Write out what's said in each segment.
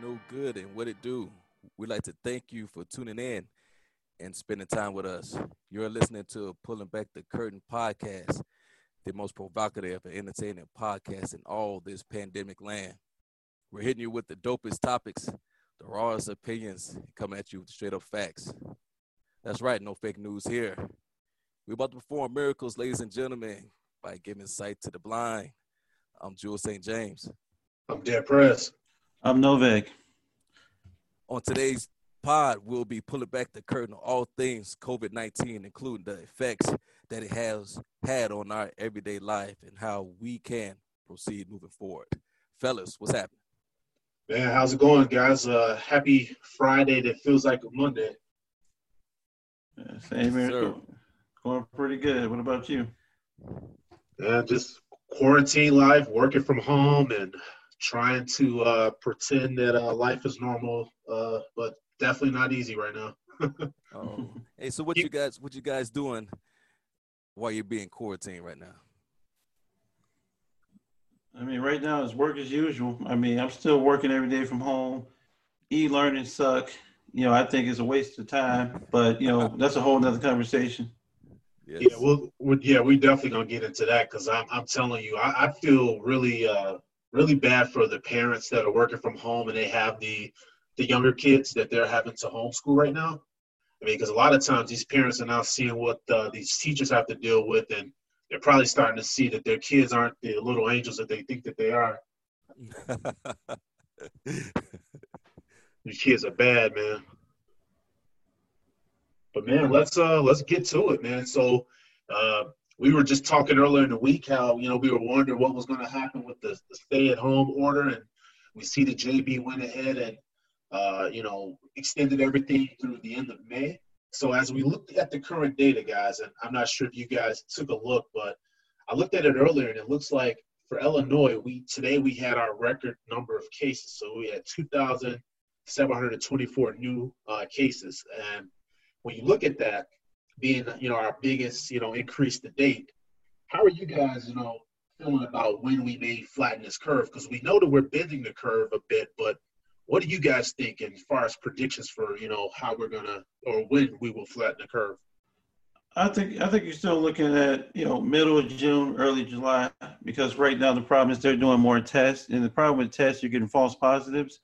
know good and what it do. We'd like to thank you for tuning in and spending time with us. You're listening to Pulling Back the Curtain podcast, the most provocative and entertaining podcast in all this pandemic land. We're hitting you with the dopest topics, the rawest opinions, coming at you with straight up facts. That's right, no fake news here. We're about to perform miracles, ladies and gentlemen, by giving sight to the blind. I'm Jules St. James. I'm Dead Press. I'm Novak. On today's pod, we'll be pulling back the curtain on all things COVID 19, including the effects that it has had on our everyday life and how we can proceed moving forward. Fellas, what's happening? Man, how's it going, guys? Uh, happy Friday that feels like a Monday. Yeah, same here. Yes, going pretty good. What about you? Yeah, just quarantine life, working from home, and trying to uh, pretend that uh, life is normal, uh, but definitely not easy right now. oh, hey, so what you guys what you guys doing while you're being quarantined right now? I mean, right now it's work as usual. I mean, I'm still working every day from home. E-learning suck. You know, I think it's a waste of time, but you know, that's a whole nother conversation. Yes. Yeah, we'll, we'll, yeah, we definitely gonna get into that because I'm, I'm telling you, I, I feel really, uh, really bad for the parents that are working from home and they have the the younger kids that they're having to homeschool right now. I mean, because a lot of times these parents are now seeing what uh, these teachers have to deal with, and they're probably starting to see that their kids aren't the little angels that they think that they are. these kids are bad, man. But man, let's uh let's get to it, man. So uh we were just talking earlier in the week how you know we were wondering what was going to happen with the, the stay-at-home order, and we see the JB went ahead and uh, you know extended everything through the end of May. So as we looked at the current data, guys, and I'm not sure if you guys took a look, but I looked at it earlier, and it looks like for Illinois, we today we had our record number of cases. So we had 2,724 new uh, cases, and when you look at that, being you know our biggest you know increase to date. How are you guys you know feeling about when we may flatten this curve? Because we know that we're bending the curve a bit, but what do you guys think as far as predictions for you know how we're gonna or when we will flatten the curve? I think I think you're still looking at you know middle of June, early July, because right now the problem is they're doing more tests, and the problem with tests you're getting false positives.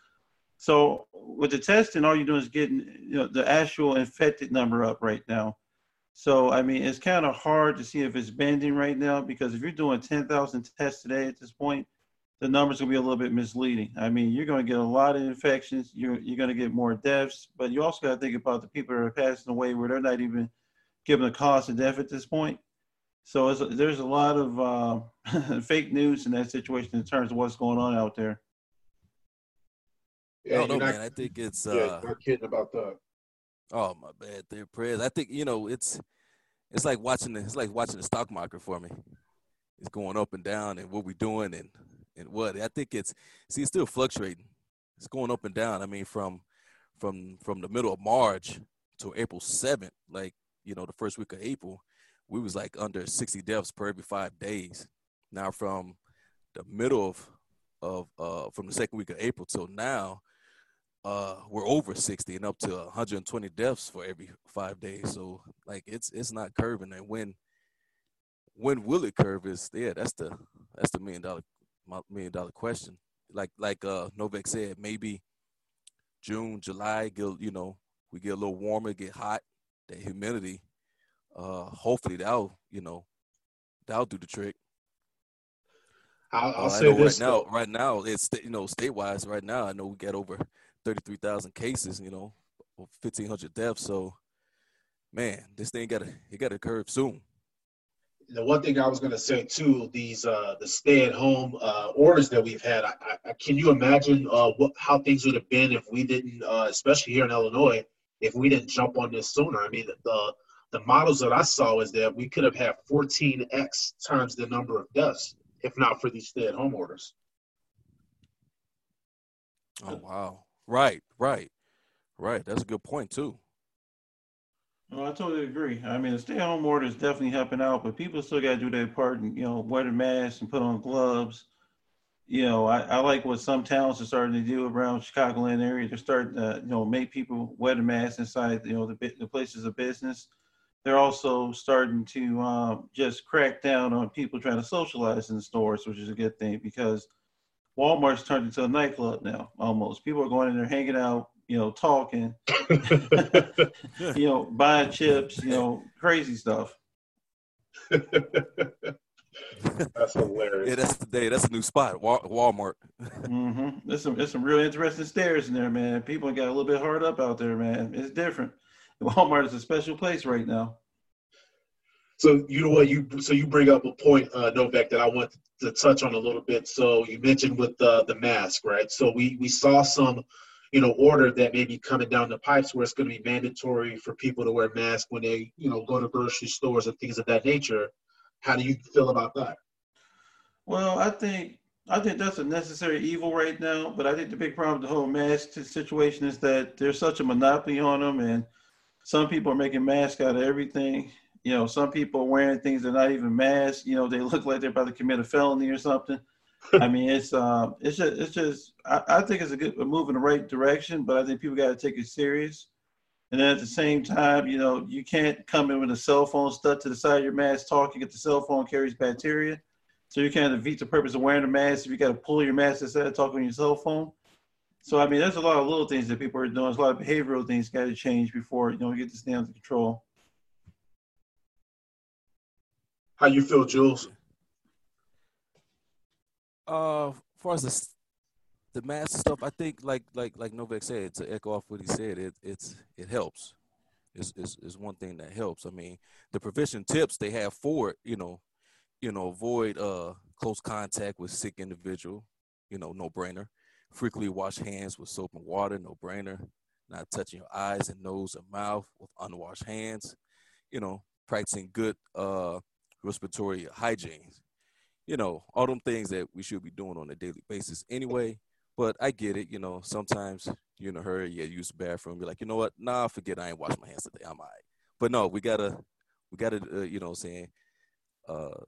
So with the testing, all you're doing is getting you know the actual infected number up right now. So, I mean, it's kind of hard to see if it's bending right now because if you're doing 10,000 tests today at this point, the numbers will be a little bit misleading. I mean, you're going to get a lot of infections. You're, you're going to get more deaths, but you also got to think about the people that are passing away where they're not even given a cause of death at this point. So there's a lot of uh, fake news in that situation in terms of what's going on out there. Yeah, I don't know, not, man. I think it's. Yeah, uh, not kidding about that. Oh my bad, there, prayers. I think you know it's it's like watching the, it's like watching the stock market for me. It's going up and down, and what we're doing, and and what I think it's see it's still fluctuating. It's going up and down. I mean, from from from the middle of March to April seventh, like you know the first week of April, we was like under sixty deaths per every five days. Now from the middle of of uh from the second week of April till now, uh we're over 60 and up to 120 deaths for every five days so like it's it's not curving and when when will it curve is yeah that's the that's the million dollar million dollar question like like uh novak said maybe june july get you know we get a little warmer get hot that humidity uh hopefully that'll you know that'll do the trick I'll, I'll uh, say this right now. Right now, it's you know state wise. Right now, I know we get over 33,000 cases, you know, 1,500 deaths. So, man, this thing got to it got to curve soon. The one thing I was going to say too, these uh, the stay-at-home uh, orders that we've had. I, I, can you imagine uh, what how things would have been if we didn't, uh, especially here in Illinois, if we didn't jump on this sooner? I mean, the the models that I saw is that we could have had 14x times the number of deaths if not for these stay-at-home orders. Oh wow! Right, right, right. That's a good point too. Well, I totally agree. I mean, the stay-at-home order is definitely helping out, but people still got to do their part and you know wear the mask and put on gloves. you know, I, I, like what some towns are starting to do around Chicagoland area. They're starting to, you know, make people wear the mask inside, you know, the, the places of business. They're also starting to um, just crack down on people trying to socialize in stores, which is a good thing because Walmart's turned into a nightclub now, almost. People are going in there hanging out, you know, talking, you know, buying chips, you know, crazy stuff. that's hilarious. Yeah, that's the day. That's a new spot, Walmart. mm-hmm. There's some there's some real interesting stairs in there, man. People got a little bit hard up out there, man. It's different. Walmart is a special place right now. So you know what you so you bring up a point, uh, Novak, that I want to touch on a little bit. So you mentioned with the the mask, right? So we we saw some, you know, order that may be coming down the pipes where it's going to be mandatory for people to wear masks when they you know go to grocery stores and things of that nature. How do you feel about that? Well, I think I think that's a necessary evil right now. But I think the big problem with the whole mask situation is that there's such a monopoly on them, and some people are making masks out of everything. You know, some people are wearing things that are not even masks. You know, they look like they're about to commit a felony or something. I mean, it's um, it's just it's just I, I think it's a good a move in the right direction, but I think people got to take it serious. And then at the same time, you know, you can't come in with a cell phone stuck to the side of your mask talking. If the cell phone carries bacteria, so you can't defeat the purpose of wearing a mask if you got to pull your mask instead of talking on your cell phone. So I mean, there's a lot of little things that people are doing. There's a lot of behavioral things got to change before you know we get this thing under control. How you feel, Jules? Uh, as far as the the mask stuff, I think like like like Novak said, to echo off what he said, it it's it helps. Is is one thing that helps. I mean, the prevention tips they have for it, you know, you know, avoid uh close contact with sick individual, you know, no brainer. Frequently wash hands with soap and water, no brainer. Not touching your eyes and nose and mouth with unwashed hands. You know, practicing good uh respiratory hygiene. You know, all them things that we should be doing on a daily basis anyway. But I get it, you know, sometimes you're in a hurry, you use the bathroom, you're like, you know what, nah, forget I ain't washing my hands today. I'm all right. But no, we gotta we gotta uh, you know saying uh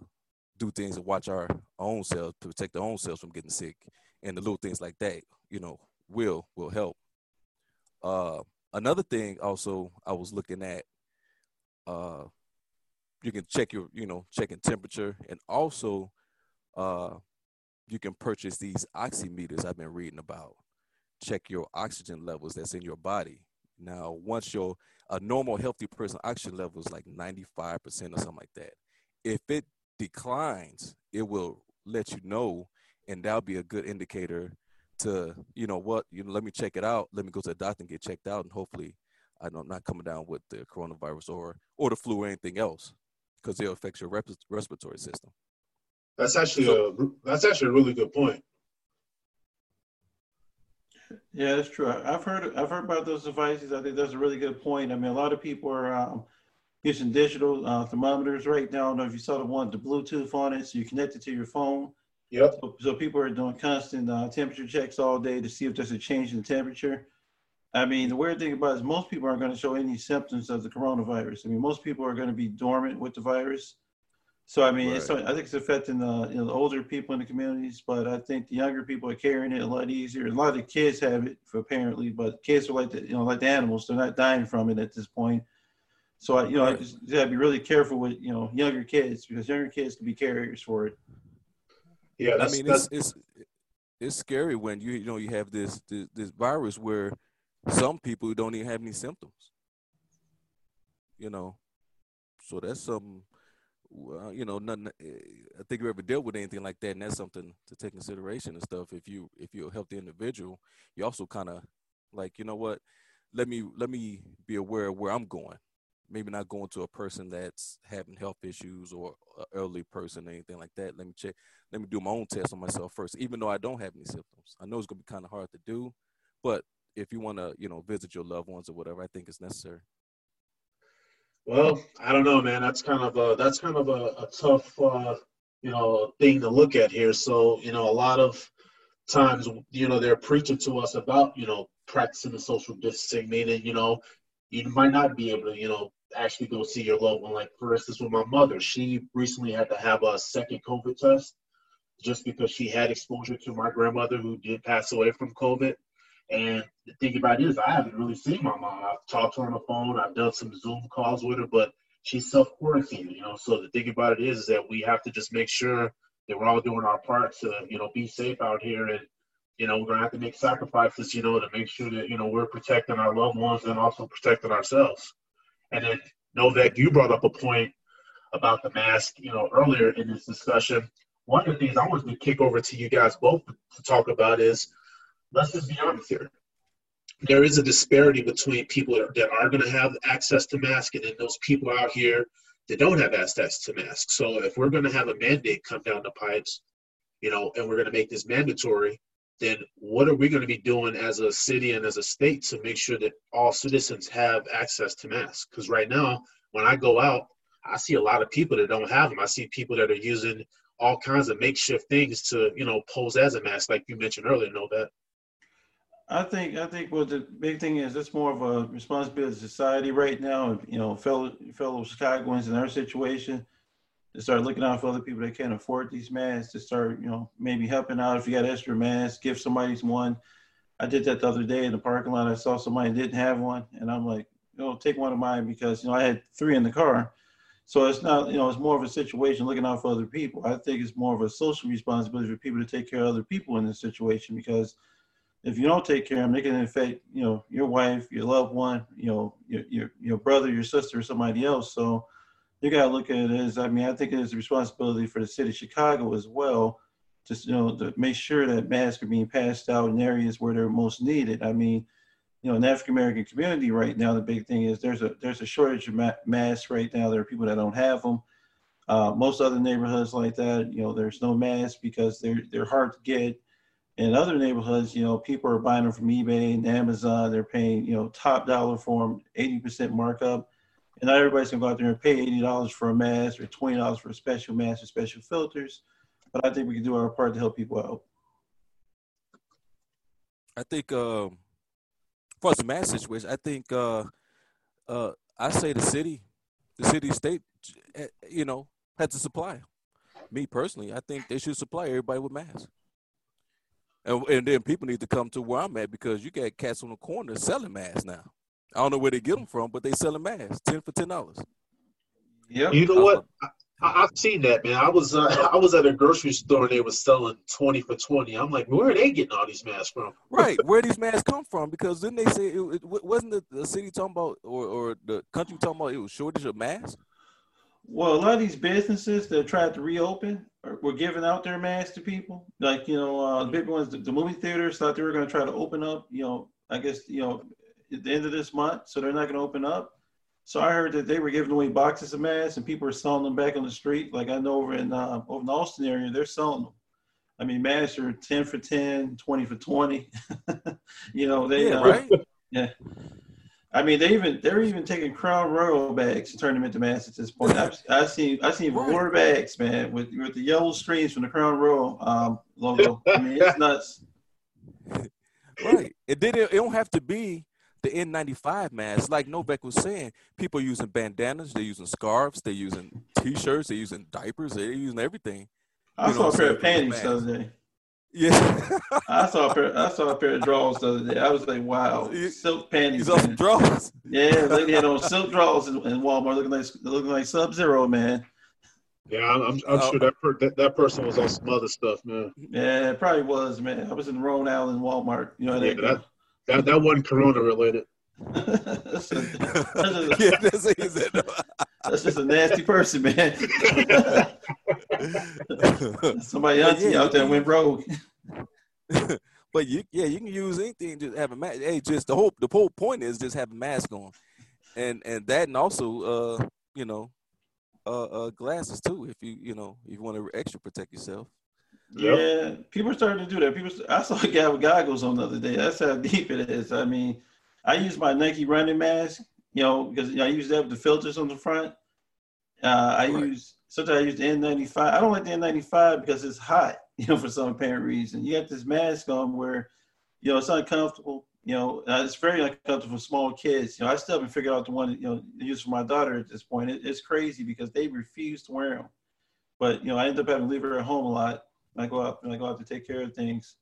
do things and watch our own selves, protect our own selves from getting sick. And the little things like that, you know, will will help. Uh another thing also I was looking at uh you can check your, you know, checking temperature and also uh you can purchase these oximeters I've been reading about. Check your oxygen levels that's in your body. Now, once your a normal healthy person oxygen level is like 95% or something like that. If it declines, it will let you know, and that'll be a good indicator to, you know what, you know, let me check it out. Let me go to the doctor and get checked out, and hopefully I'm not coming down with the coronavirus or or the flu or anything else, because it affects your respiratory system. That's actually a that's actually a really good point. Yeah, that's true. I've heard I've heard about those devices. I think that's a really good point. I mean, a lot of people are um, using digital uh, thermometers right now. I don't know if you saw the one with the Bluetooth on it, so you connect it to your phone. Yep. So, so people are doing constant uh, temperature checks all day to see if there's a change in the temperature. I mean, the weird thing about it is most people aren't going to show any symptoms of the coronavirus. I mean, most people are going to be dormant with the virus. So I mean, right. I think it's affecting the you know the older people in the communities, but I think the younger people are carrying it a lot easier. A lot of the kids have it apparently, but kids are like the you know like the animals; they're not dying from it at this point. So I, you know, right. I just gotta be really careful with you know younger kids because younger kids can be carriers for it. Yeah, I mean, it's, it's it's scary when you you know you have this, this this virus where some people who don't even have any symptoms. You know, so that's something well, you know, nothing. Eh, I think you ever dealt with anything like that, and that's something to take consideration and stuff. If you if you're a healthy individual, you also kind of like, you know what? Let me let me be aware of where I'm going. Maybe not going to a person that's having health issues or an elderly person or anything like that. Let me check. Let me do my own test on myself first, even though I don't have any symptoms. I know it's gonna be kind of hard to do, but if you want to, you know, visit your loved ones or whatever, I think is necessary. Well, I don't know, man. That's kind of a that's kind of a, a tough uh, you know thing to look at here. So you know, a lot of times you know they're preaching to us about you know practicing the social distancing, meaning you know you might not be able to you know actually go see your loved one. Like for instance, with my mother, she recently had to have a second COVID test. just because she had exposure to my grandmother who did pass away from COVID. And the thing about it is, I haven't really seen my mom. I've talked to her on the phone. I've done some Zoom calls with her, but she's self quarantined. You know, so the thing about it is, is that we have to just make sure that we're all doing our part to, you know, be safe out here. And you know, we're gonna have to make sacrifices, you know, to make sure that you know we're protecting our loved ones and also protecting ourselves. And then Novak, you brought up a point about the mask, you know, earlier in this discussion. One of the things I wanted to kick over to you guys both to talk about is let's just be honest here. There is a disparity between people that are going to have access to masks and then those people out here that don't have access to masks. So if we're going to have a mandate come down the pipes, you know, and we're going to make this mandatory, then what are we going to be doing as a city and as a state to make sure that all citizens have access to masks? Because right now, when I go out, I see a lot of people that don't have them. I see people that are using all kinds of makeshift things to, you know, pose as a mask, like you mentioned earlier. Know that. I think I think what the big thing is it's more of a responsibility of society right now. You know, fellow fellow Chicagoans in our situation to start looking out for other people that can't afford these masks. To start, you know, maybe helping out if you got extra masks, give somebody one. I did that the other day in the parking lot. I saw somebody didn't have one, and I'm like, you know, take one of mine because you know I had three in the car. So it's not, you know, it's more of a situation looking out for other people. I think it's more of a social responsibility for people to take care of other people in this situation because if you don't take care of them, they can affect, you know, your wife, your loved one, you know, your your, your brother, your sister, somebody else. So you got to look at it as, I mean, I think it is a responsibility for the city of Chicago as well, to you know, to make sure that masks are being passed out in areas where they're most needed. I mean, you know, in the African American community right now, the big thing is there's a there's a shortage of ma- masks right now. There are people that don't have them. Uh, most other neighborhoods like that, you know, there's no masks because they're they're hard to get in other neighborhoods, you know, people are buying them from eBay and Amazon. They're paying, you know, top dollar for them, 80% markup. And not everybody's gonna go out there and pay $80 for a mask or $20 for a special mask or special filters. But I think we can do our part to help people out. I think um, for the mask situation, I think uh, uh, I say the city, the city state, eh, you know, had to supply. Me personally, I think they should supply everybody with masks. And, and then people need to come to where I'm at because you got cats on the corner selling masks now. I don't know where they get them from, but they selling masks, ten for ten dollars. Yeah. You know what? I, have seen that, man. I was uh, I was at a grocery store and they were selling twenty for twenty. I'm like, where are they getting all these masks from? right, where these masks come from? Because then they say it, it wasn't the, the city talking about or, or the country talking about it was shortage of masks. Well, a lot of these businesses that tried to reopen were giving out their masks to people. Like, you know, uh, the big ones, the, the movie theaters thought they were going to try to open up, you know, I guess, you know, at the end of this month. So they're not going to open up. So I heard that they were giving away boxes of masks and people are selling them back on the street. Like I know over in, uh, over in the Austin area, they're selling them. I mean, masks are 10 for 10, 20 for 20. you know, they, yeah, uh, right? Yeah. I mean, they even they're even taking Crown Royal bags and turning them into masks at this point. I've, I've seen I've seen water bags, man, with with the yellow strings from the Crown Royal um, logo. I mean, it's nuts. Right. It did. It, it don't have to be the N95 mask. Like Novak was saying, people are using bandanas, they're using scarves, they're using t-shirts, they're using diapers, they're using everything. I saw a pair of panties the other day. Yeah, I saw a pair. I saw a pair of drawers the other day. I was like, "Wow, silk panties." You saw drawers. Yeah, lady had on silk drawers in, in, Walmart, looking like looking like Sub Zero, man. Yeah, I'm, I'm, I'm sure that, per, that that person was on some other stuff, man. Yeah, it probably was, man. I was in Rhode Island Walmart. You know yeah, that, that that wasn't Corona related. That's, a, that's, a, yeah, that's, that's just a nasty person, man. Somebody else yeah, out there went rogue. but you, yeah, you can use anything. Just have a mask. Hey, just the whole the whole point is just have a mask on, and and that and also, uh, you know, uh, uh, glasses too. If you you know if you want to extra protect yourself. Yep. Yeah, people are starting to do that. People, I saw a guy with goggles on the other day. That's how deep it is. I mean, I use my Nike running mask, you know, because you know, I use that with the filters on the front. Uh, I right. use sometimes I use the N95. I don't like the N95 because it's hot, you know, for some apparent reason. You got this mask on where, you know, it's uncomfortable. You know, uh, it's very uncomfortable for small kids. You know, I still haven't figured out the one you know to use for my daughter at this point. It, it's crazy because they refuse to wear them. But you know, I end up having to leave her at home a lot I go out and I go out to take care of things.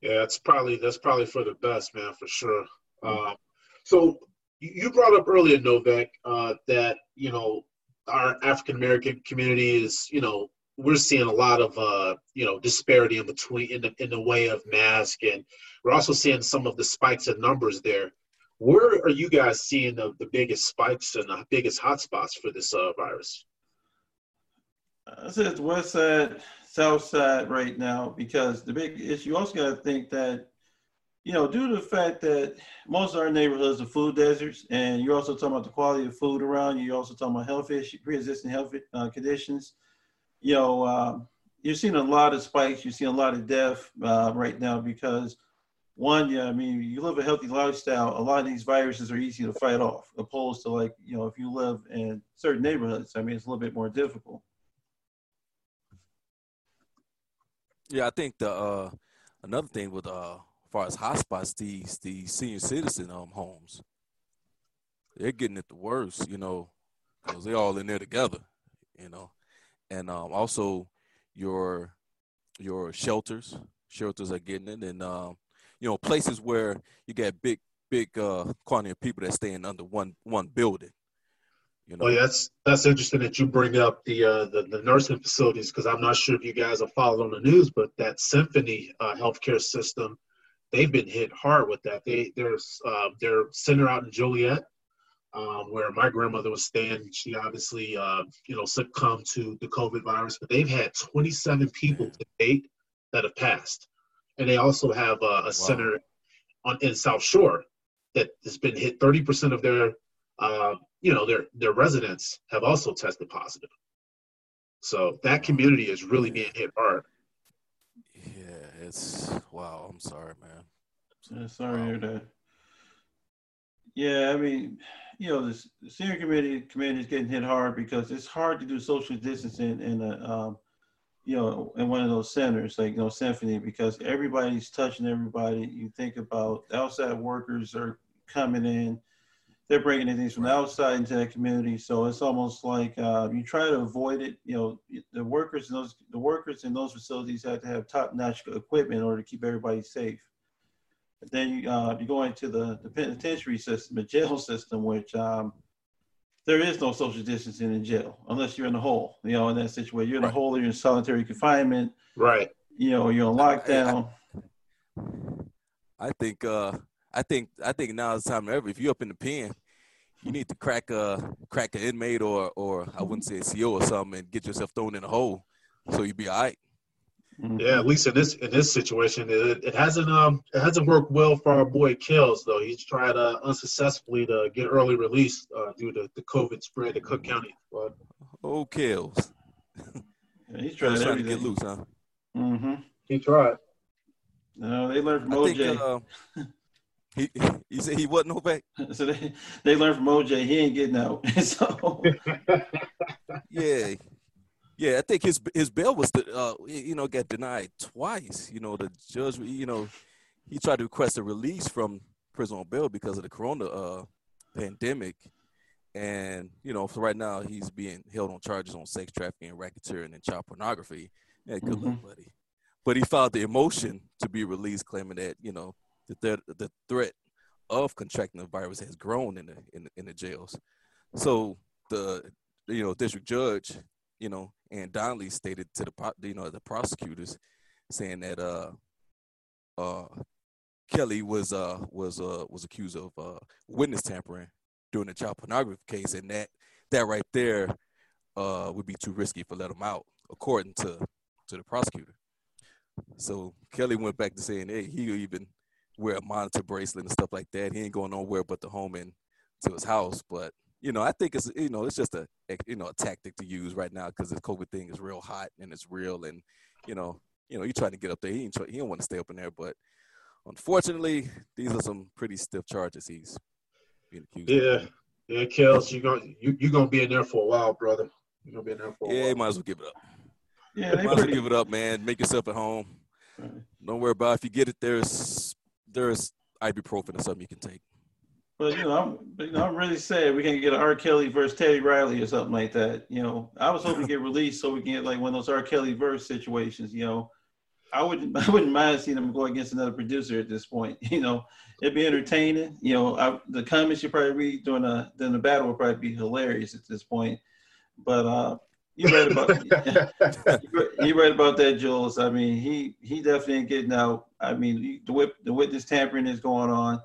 Yeah, it's probably that's probably for the best, man, for sure. Uh, so you brought up earlier, Novak, uh, that you know our African American community is, you know, we're seeing a lot of uh, you know disparity in between in the in the way of mask, and we're also seeing some of the spikes in numbers there. Where are you guys seeing the, the biggest spikes and the biggest hotspots for this uh, virus? I said west side, south side right now because the big issue. You also got to think that you know, due to the fact that most of our neighborhoods are food deserts, and you're also talking about the quality of food around you, you're also talking about health issues, pre-existing health uh, conditions. You know, uh, you're seeing a lot of spikes. You're seeing a lot of death uh, right now because, one, yeah, I mean, you live a healthy lifestyle. A lot of these viruses are easy to fight off, opposed to like, you know, if you live in certain neighborhoods. I mean, it's a little bit more difficult. Yeah, I think the uh, another thing with uh far as hotspots, these the senior citizen um homes, they're getting it the worst, you know, because they're all in there together, you know, and um, also your your shelters, shelters are getting it, and um, you know, places where you got big big uh quantity of people that staying under one one building. You know? Well, that's that's interesting that you bring up the uh, the, the nursing facilities because I'm not sure if you guys are followed on the news, but that Symphony uh, healthcare system they've been hit hard with that. They there's uh, their center out in Joliet, um, where my grandmother was staying. She obviously uh, you know succumbed to the COVID virus, but they've had 27 people to date that have passed, and they also have uh, a wow. center on in South Shore that has been hit. 30% of their uh, you know their their residents have also tested positive. So that community is really being hit hard. It's wow. I'm sorry, man. Yeah, sorry to hear that. Yeah, I mean, you know, the senior committee committee is getting hit hard because it's hard to do social distancing in a, um, you know, in one of those centers like you know Symphony because everybody's touching everybody. You think about outside workers are coming in they're bringing in things from the outside into that community. So it's almost like uh, you try to avoid it. You know, the workers in those the workers in those facilities have to have top notch equipment in order to keep everybody safe. But then you uh, you go into the, the penitentiary system, the jail system, which um, there is no social distancing in jail unless you're in a hole. You know, in that situation, you're in right. a hole, you're in solitary confinement. Right. You know, you're on lockdown. I, I, I think. Uh, I think I think now is the time ever. If you're up in the pen, you need to crack a crack an inmate or or I wouldn't say a CO or something and get yourself thrown in a hole so you'd be all right. Mm-hmm. Yeah, at least in this in this situation, it, it hasn't um it hasn't worked well for our boy Kills though. He's tried uh, unsuccessfully to get early release uh, due to the COVID spread in Cook County. But, oh, Kills. yeah, he's trying, trying to get loose, huh? Mm-hmm. He tried. No, they learned from I OJ. Think, uh, He he said he wasn't Novak. so they they learned from OJ. He ain't getting out. so yeah, yeah. I think his his bail was the uh you know got denied twice. You know the judge you know he tried to request a release from prison on bail because of the corona uh pandemic. And you know, for right now, he's being held on charges on sex trafficking, racketeering, and child pornography. Yeah, good mm-hmm. luck, buddy. But he filed the emotion to be released, claiming that you know the the threat of contracting the virus has grown in the in the, in the jails. So the you know district judge, you know, Ann Donnelly stated to the you know the prosecutors, saying that uh uh Kelly was uh was uh was accused of uh witness tampering during the child pornography case, and that that right there uh would be too risky for let him out, according to to the prosecutor. So Kelly went back to saying, hey, he even wear a monitor bracelet and stuff like that. He ain't going nowhere but the home and to his house. But you know, I think it's you know it's just a you know a tactic to use right now because this COVID thing is real hot and it's real, and you know you know you trying to get up there. He ain't try, he don't want to stay up in there, but unfortunately, these are some pretty stiff charges he's being accused. Yeah, of. yeah, Kels, you're gonna you you gonna be in there for a while, brother. You're gonna be in there for a yeah, while. Yeah, might as well give it up. Yeah, might as well give it up, man. Make yourself at home. Right. Don't worry about if you get it. There's there's ibuprofen or something you can take. But you know, I'm you know, I'm really sad we can't get an R. Kelly versus Teddy Riley or something like that. You know, I was hoping to get released so we can get like one of those R. Kelly verse situations. You know, I wouldn't I wouldn't mind seeing him go against another producer at this point. You know, it'd be entertaining. You know, I, the comments you probably read during the during the battle would probably be hilarious at this point. But uh, you read about you read about that, Jules. I mean, he he definitely ain't getting out. I mean, the whip, the witness tampering is going on.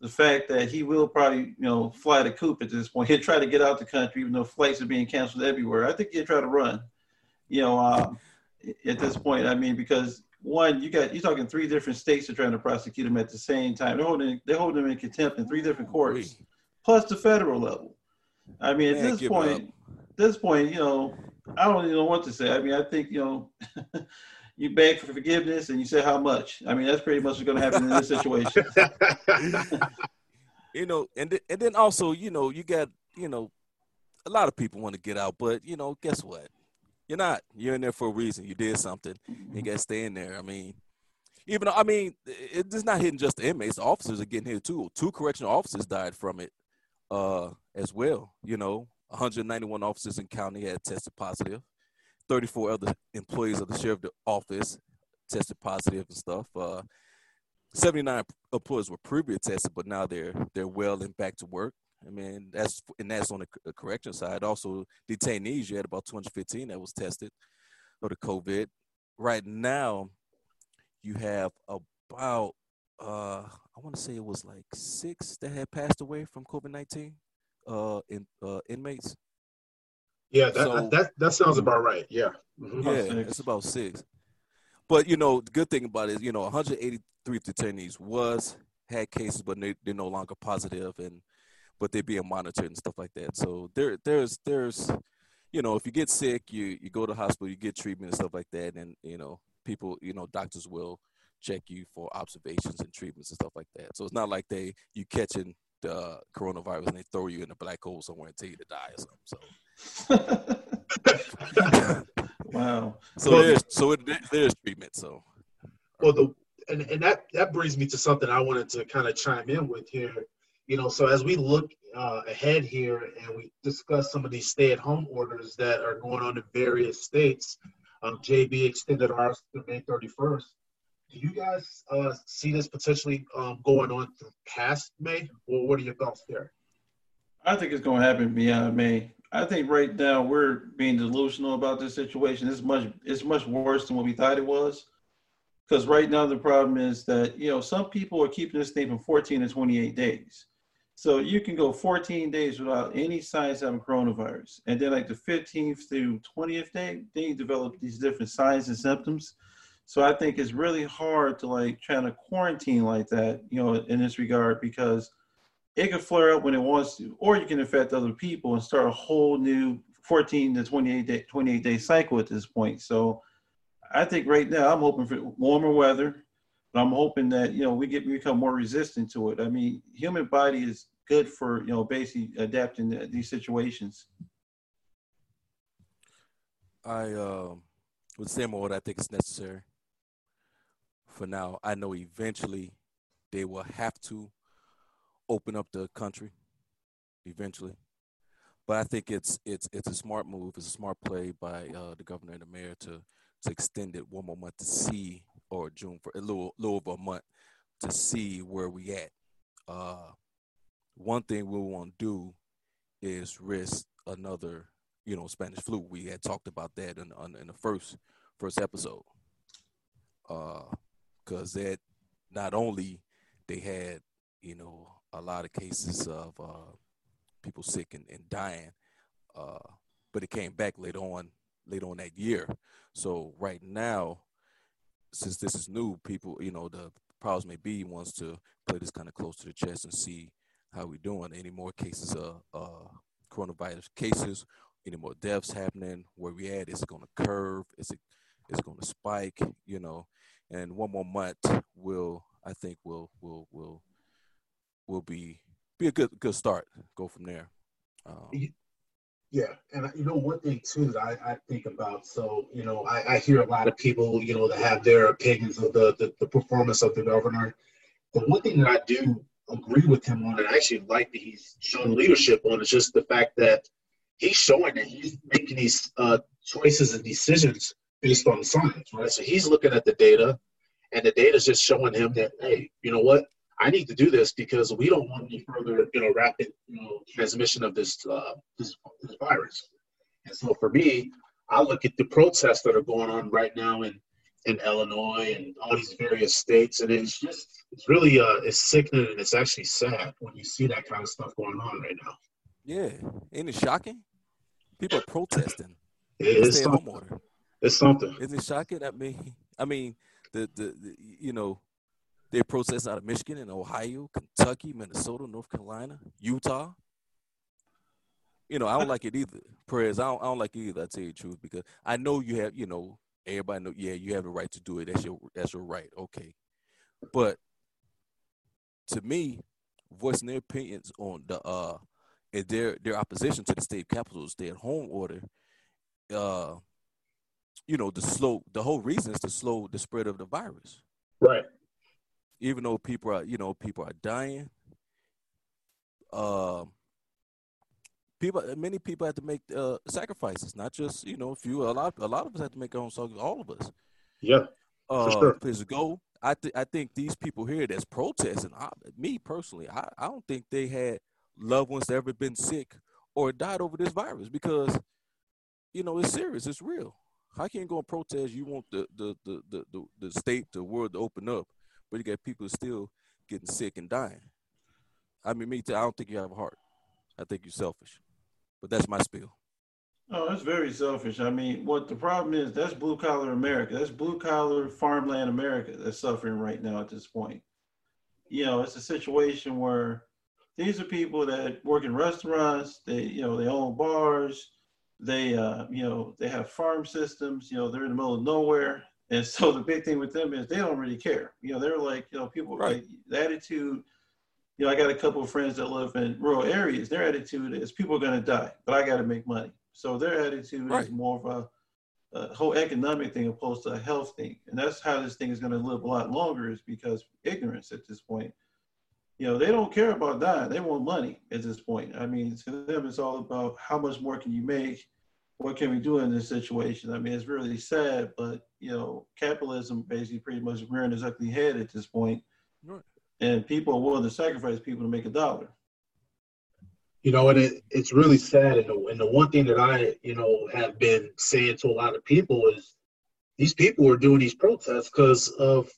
The fact that he will probably you know fly the coop at this point. He'll try to get out the country, even though flights are being canceled everywhere. I think he'll try to run. You know, um, at this point, I mean, because one, you got you're talking three different states are trying to prosecute him at the same time. They're holding they're holding him in contempt in three different courts, plus the federal level. I mean, at Man, this point this point, you know, I don't even know what to say. I mean, I think you know, you beg for forgiveness and you say how much. I mean, that's pretty much what's going to happen in this situation. you know, and th- and then also, you know, you got you know, a lot of people want to get out, but you know, guess what? You're not. You're in there for a reason. You did something. You got to stay in there. I mean, even though, I mean, it's not hitting just the inmates. The officers are getting hit too. Two correctional officers died from it uh, as well. You know, 191 officers in county had tested positive. 34 other employees of the sheriff's office tested positive and stuff. Uh, 79 employees were previously tested, but now they're they're well and back to work. I mean, that's and that's on the correction side. Also, detainees, you had about 215 that was tested for the COVID. Right now, you have about uh, I want to say it was like six that had passed away from COVID 19 uh, in, uh, inmates. Yeah, that, so, that that sounds about right. Yeah, mm-hmm. yeah, it's about six. But you know, the good thing about it is, you know, 183 detainees was had cases, but they, they're no longer positive, and but they're being monitored and stuff like that. So there, there's, there's, you know, if you get sick, you you go to hospital, you get treatment and stuff like that, and you know, people, you know, doctors will check you for observations and treatments and stuff like that. So it's not like they you catching the coronavirus and they throw you in a black hole somewhere and tell you to die or something. So wow. So well, there's so it, there's treatment. So well, the and and that that brings me to something I wanted to kind of chime in with here. You know, so as we look uh, ahead here and we discuss some of these stay-at-home orders that are going on in various states, um, JB extended ours to May 31st. Do you guys uh, see this potentially um, going on past May? Or what are your thoughts there? I think it's going to happen beyond May. I think right now we're being delusional about this situation. It's much it's much worse than what we thought it was. Because right now the problem is that you know some people are keeping this thing from 14 to 28 days. So you can go 14 days without any signs of coronavirus, and then like the 15th through 20th day, then you develop these different signs and symptoms. So I think it's really hard to like try to quarantine like that, you know, in this regard, because it could flare up when it wants to, or you can infect other people and start a whole new 14 to 28 day, 28 day cycle at this point. So I think right now I'm hoping for warmer weather, but I'm hoping that, you know, we get become more resistant to it. I mean, human body is good for, you know, basically adapting to these situations. I uh, would say more what I think is necessary for now. I know eventually they will have to open up the country eventually. But I think it's it's it's a smart move. It's a smart play by uh, the governor and the mayor to to extend it one more month to see, or June for a little little over a month to see where we at. Uh, one thing we want to do is risk another, you know, Spanish flu. We had talked about that in in the first first episode. Uh, because that not only they had you know a lot of cases of uh, people sick and, and dying, uh, but it came back later on later on that year. So right now, since this is new, people you know the powers may be wants to play this kind of close to the chest and see how we're doing. Any more cases of uh, coronavirus cases? Any more deaths happening? Where we at? Is it going to curve? Is it is going to spike? You know, and one more month will I think will will will will be be a good good start. Go from there. Um, yeah, and you know one thing too that I, I think about. So you know I, I, hear a lot of people you know that have their opinions of the, the, the performance of the governor. The one thing that I do agree with him on, and I actually like that he's shown leadership on, is just the fact that he's showing that he's making these uh, choices and decisions based on science, right? So he's looking at the data, and the data is just showing him that, hey, you know what? I need to do this because we don't want any further, you know, rapid, you know, transmission of this, uh, this, this virus. And so for me, I look at the protests that are going on right now in in Illinois and all these various states, and it's just it's really uh it's sickening and it's actually sad when you see that kind of stuff going on right now. Yeah, ain't it shocking? People are protesting. It is something. It's something. Isn't it shocking? I mean, I mean, the, the, the you know, they protest out of Michigan and Ohio, Kentucky, Minnesota, North Carolina, Utah. You know, I don't like it either. Prayers, I don't, I don't like it either. I tell you the truth because I know you have, you know, everybody know. Yeah, you have the right to do it. That's your that's your right. Okay, but to me, voicing their opinions on the uh and their their opposition to the state capital stay at home order, uh, you know, the slow the whole reason is to slow the spread of the virus. Right. Even though people are, you know, people are dying. Um. Uh, people, many people have to make uh, sacrifices. Not just you know a few. A lot, a lot of us have to make our own sacrifices. All of us. Yeah. Uh, sure. Please go. I th- I think these people here that's protesting. I, me personally, I, I don't think they had loved ones that ever been sick or died over this virus because you know it's serious. It's real. How can you go and protest? You want the the, the the the the state, the world to open up, but you got people still getting sick and dying. I mean, me too. I don't think you have a heart. I think you're selfish. But that's my spiel. Oh, that's very selfish. I mean, what the problem is, that's blue collar America. That's blue collar farmland America that's suffering right now at this point. You know, it's a situation where these are people that work in restaurants. They, you know, they own bars. They, uh, you know, they have farm systems. You know, they're in the middle of nowhere. And so the big thing with them is they don't really care. You know, they're like, you know, people right. like the attitude you know, I got a couple of friends that live in rural areas. Their attitude is people are going to die, but I got to make money. So their attitude right. is more of a, a, whole economic thing opposed to a health thing. And that's how this thing is going to live a lot longer is because ignorance at this point. You know, they don't care about that. They want money at this point. I mean, to them, it's all about how much more can you make? What can we do in this situation? I mean, it's really sad, but, you know, capitalism basically pretty much rearing its ugly head at this point. Right and people are willing to sacrifice people to make a dollar. You know, and it, it's really sad. And the, and the one thing that I, you know, have been saying to a lot of people is these people are doing these protests because of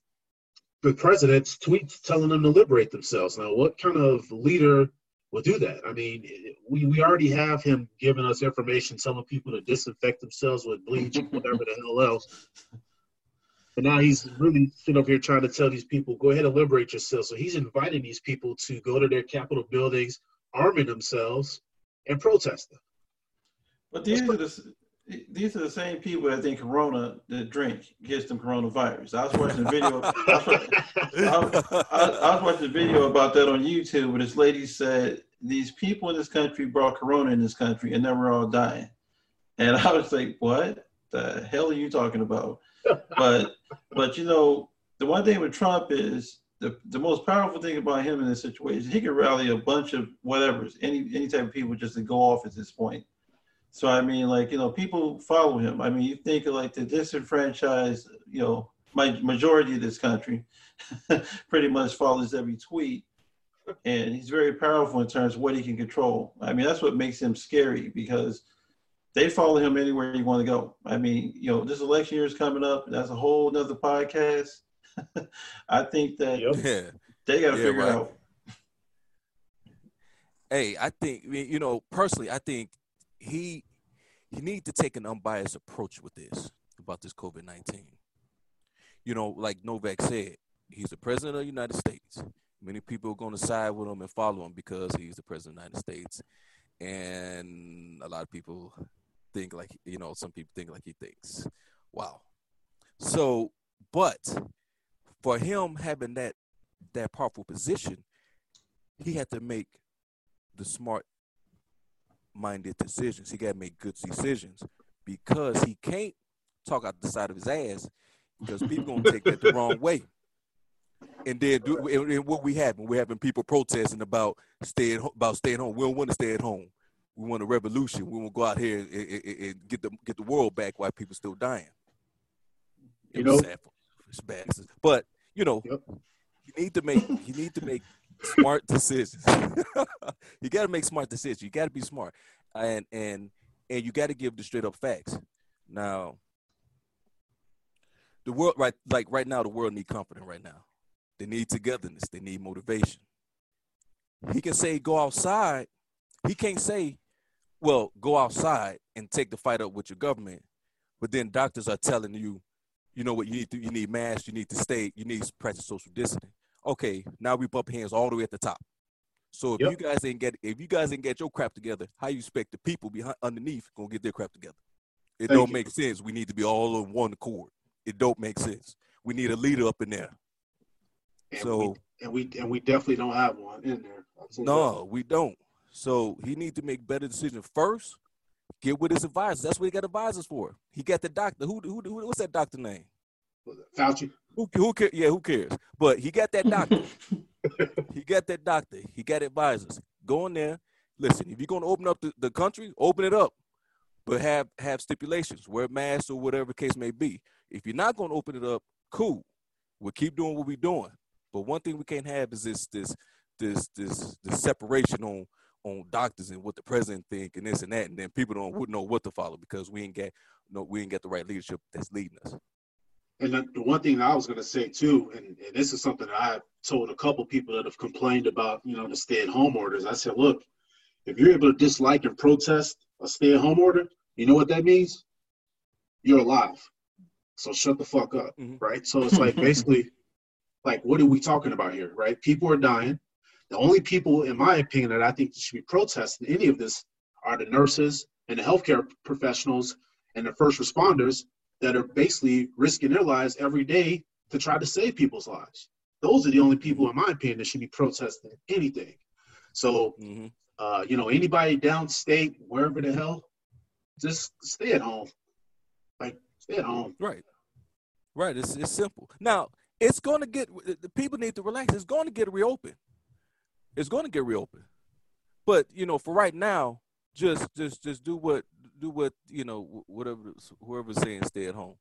the president's tweets telling them to liberate themselves. Now, what kind of leader will do that? I mean, we, we already have him giving us information telling people to disinfect themselves with bleach and whatever the hell else. And now he's really sitting over here trying to tell these people, go ahead and liberate yourself. So he's inviting these people to go to their Capitol buildings, arming themselves, and protest them. But these are the these are the same people that think Corona that drink gets them coronavirus. I was watching a video. I, was, I, was, I was watching a video about that on YouTube, where this lady said these people in this country brought Corona in this country, and then we're all dying. And I was like, "What the hell are you talking about?" but but you know, the one thing with Trump is the, the most powerful thing about him in this situation, he can rally a bunch of whatever, any any type of people just to go off at this point. So I mean, like you know, people follow him. I mean, you think of like the disenfranchised, you know, my majority of this country pretty much follows every tweet, and he's very powerful in terms of what he can control. I mean, that's what makes him scary because they follow him anywhere you want to go. I mean, you know, this election year is coming up. That's a whole nother podcast. I think that yep. they got to yeah, figure right. out. Hey, I think you know personally. I think he he need to take an unbiased approach with this about this COVID nineteen. You know, like Novak said, he's the president of the United States. Many people are going to side with him and follow him because he's the president of the United States, and a lot of people think like you know some people think like he thinks wow so but for him having that that powerful position he had to make the smart minded decisions he got to make good decisions because he can't talk out the side of his ass because people gonna take that the wrong way and then do and, and what we having? We're having people protesting about staying about staying home. We don't want to stay at home. We want a revolution. We want to go out here and, and, and get the get the world back while people still dying. You know, it's bad. But you know, yep. you need to make you need to make smart decisions. you got to make smart decisions. You got to be smart, and and and you got to give the straight up facts. Now, the world right like right now, the world need confidence right now. They need togetherness. They need motivation. He can say go outside. He can't say, well, go outside and take the fight up with your government. But then doctors are telling you, you know what, you need to you need masks, you need to stay, you need to practice social distancing. Okay, now we bump hands all the way at the top. So if yep. you guys ain't get if you guys ain't get your crap together, how you expect the people behind underneath gonna get their crap together? It Thank don't you. make sense. We need to be all on one accord. It don't make sense. We need a leader up in there. And so we, and we and we definitely don't have one in there. No, we don't. So he needs to make better decisions first. Get with his advisors. That's what he got advisors for. He got the doctor. Who who, who what's that doctor name? Fauci. Who who Yeah, who cares? But he got that doctor. he got that doctor. He got advisors. Go in there. Listen, if you're gonna open up the, the country, open it up. But have have stipulations, wear masks or whatever case may be. If you're not gonna open it up, cool. We'll keep doing what we're doing. But one thing we can't have is this this this this this separation on on doctors and what the president think and this and that, and then people don't know what to follow because we ain't get no we ain't get the right leadership that's leading us. And the, the one thing I was going to say too, and, and, this is something that I've told a couple people that have complained about, you know, the stay-at-home orders. I said, look, if you're able to dislike and protest a stay-at-home order, you know what that means? You're alive. So shut the fuck up, mm-hmm. right? So it's like basically, like, what are we talking about here, right? People are dying. The only people, in my opinion, that I think should be protesting any of this are the nurses and the healthcare professionals and the first responders that are basically risking their lives every day to try to save people's lives. Those are the only people, in my opinion, that should be protesting anything. So, mm-hmm. uh, you know, anybody downstate, wherever the hell, just stay at home. Like, stay at home. Right. Right. It's, it's simple. Now, it's going to get, the people need to relax. It's going to get reopened. It's going to get reopened. But, you know, for right now, just just just do what do what you know whatever whoever's saying stay at home.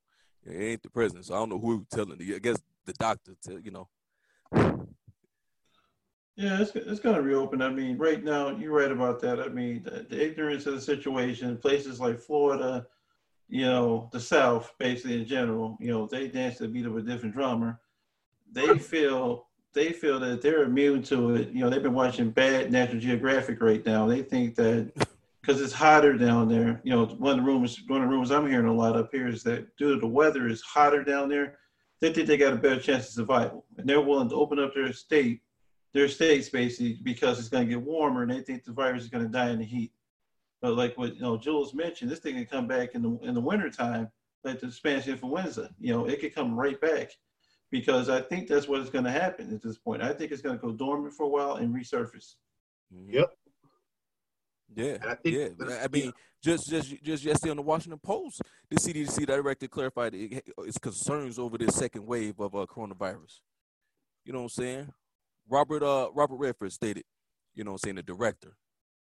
It ain't the president, so I don't know who telling you. I guess the doctor, to, you know. Yeah, it's it's gonna reopen. I mean, right now you're right about that. I mean, the, the ignorance of the situation, places like Florida, you know, the South, basically in general, you know, they dance to the beat of a different drummer. They feel they feel that they're immune to it. You know, they've been watching bad National Geographic right now. They think that because it's hotter down there. You know, one of the rumors, one of the rumors I'm hearing a lot up here is that due to the weather is hotter down there, they think they got a better chance of survival, and they're willing to open up their state, their states basically because it's going to get warmer, and they think the virus is going to die in the heat. But like what you know, Jules mentioned, this thing can come back in the in the wintertime, like the Spanish influenza. You know, it could come right back because I think that's what is going to happen at this point. I think it's going to go dormant for a while and resurface. Yep. Yeah, yeah. I mean, just just just yesterday on the Washington Post, the CDC director clarified its concerns over this second wave of uh, coronavirus. You know what I'm saying? Robert uh Robert Redford stated, you know what I'm saying, the director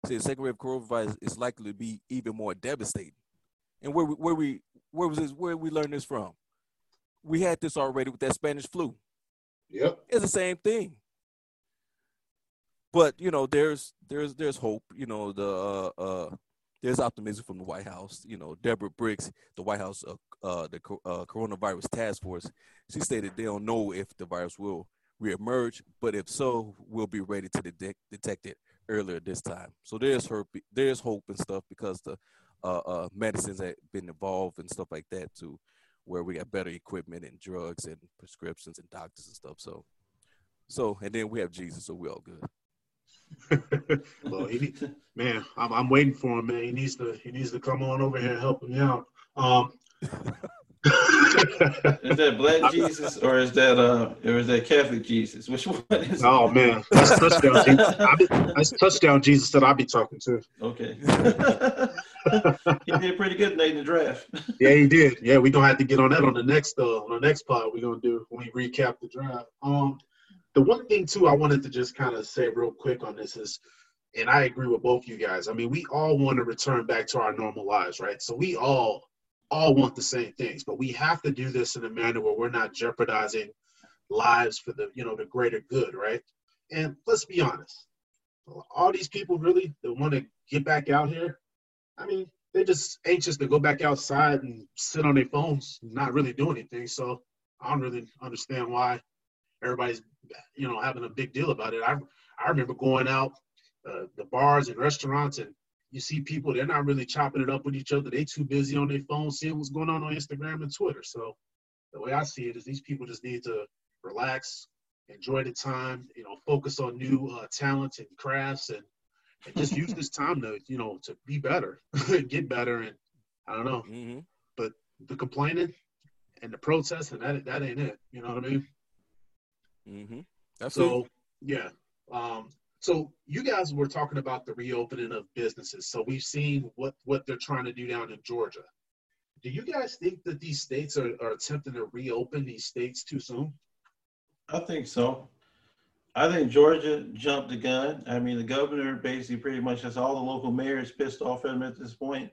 said the second wave of coronavirus is likely to be even more devastating. And where we, where we where was this where we learned this from? We had this already with that Spanish flu. Yep. It's the same thing but you know, there's there's there's hope. You know, the uh, uh, there's optimism from the White House. You know, Deborah Birx, the White House, uh, uh, the uh, coronavirus task force, she stated they don't know if the virus will reemerge, but if so, we'll be ready to detect detect it earlier this time. So there's hope, there's hope and stuff because the uh, uh, medicines have been involved and stuff like that too, where we got better equipment and drugs and prescriptions and doctors and stuff. So, so and then we have Jesus, so we're all good. well, he man, I'm, I'm waiting for him, man. He needs to he needs to come on over here and help me out. Um, is that black Jesus or is that uh or is that Catholic Jesus? Which one is? Oh man, that's touchdown. Jesus. I be, that's touchdown Jesus that I be talking to. Okay. he did pretty good in the draft. Yeah, he did. Yeah, we gonna have to get on that on the next uh on the next pod we're gonna do when we recap the draft. Um, the one thing too I wanted to just kind of say real quick on this is, and I agree with both you guys. I mean, we all want to return back to our normal lives, right? So we all all want the same things, but we have to do this in a manner where we're not jeopardizing lives for the you know the greater good, right? And let's be honest, all these people really that want to get back out here, I mean, they're just anxious to go back outside and sit on their phones, not really do anything. So I don't really understand why everybody's you know having a big deal about it. I I remember going out uh, the bars and restaurants and you see people they're not really chopping it up with each other. They too busy on their phone seeing what's going on on Instagram and Twitter. So the way I see it is these people just need to relax, enjoy the time, you know, focus on new uh, talents and crafts and, and just use this time to, you know, to be better, get better. And I don't know, mm-hmm. but the complaining and the protesting, that, that ain't it. You know what I mean? Mm-hmm. That's so, yeah. Um, so you guys were talking about the reopening of businesses. So we've seen what what they're trying to do down in Georgia. Do you guys think that these states are, are attempting to reopen these states too soon? I think so. I think Georgia jumped the gun. I mean, the governor basically pretty much has all the local mayors pissed off at him at this point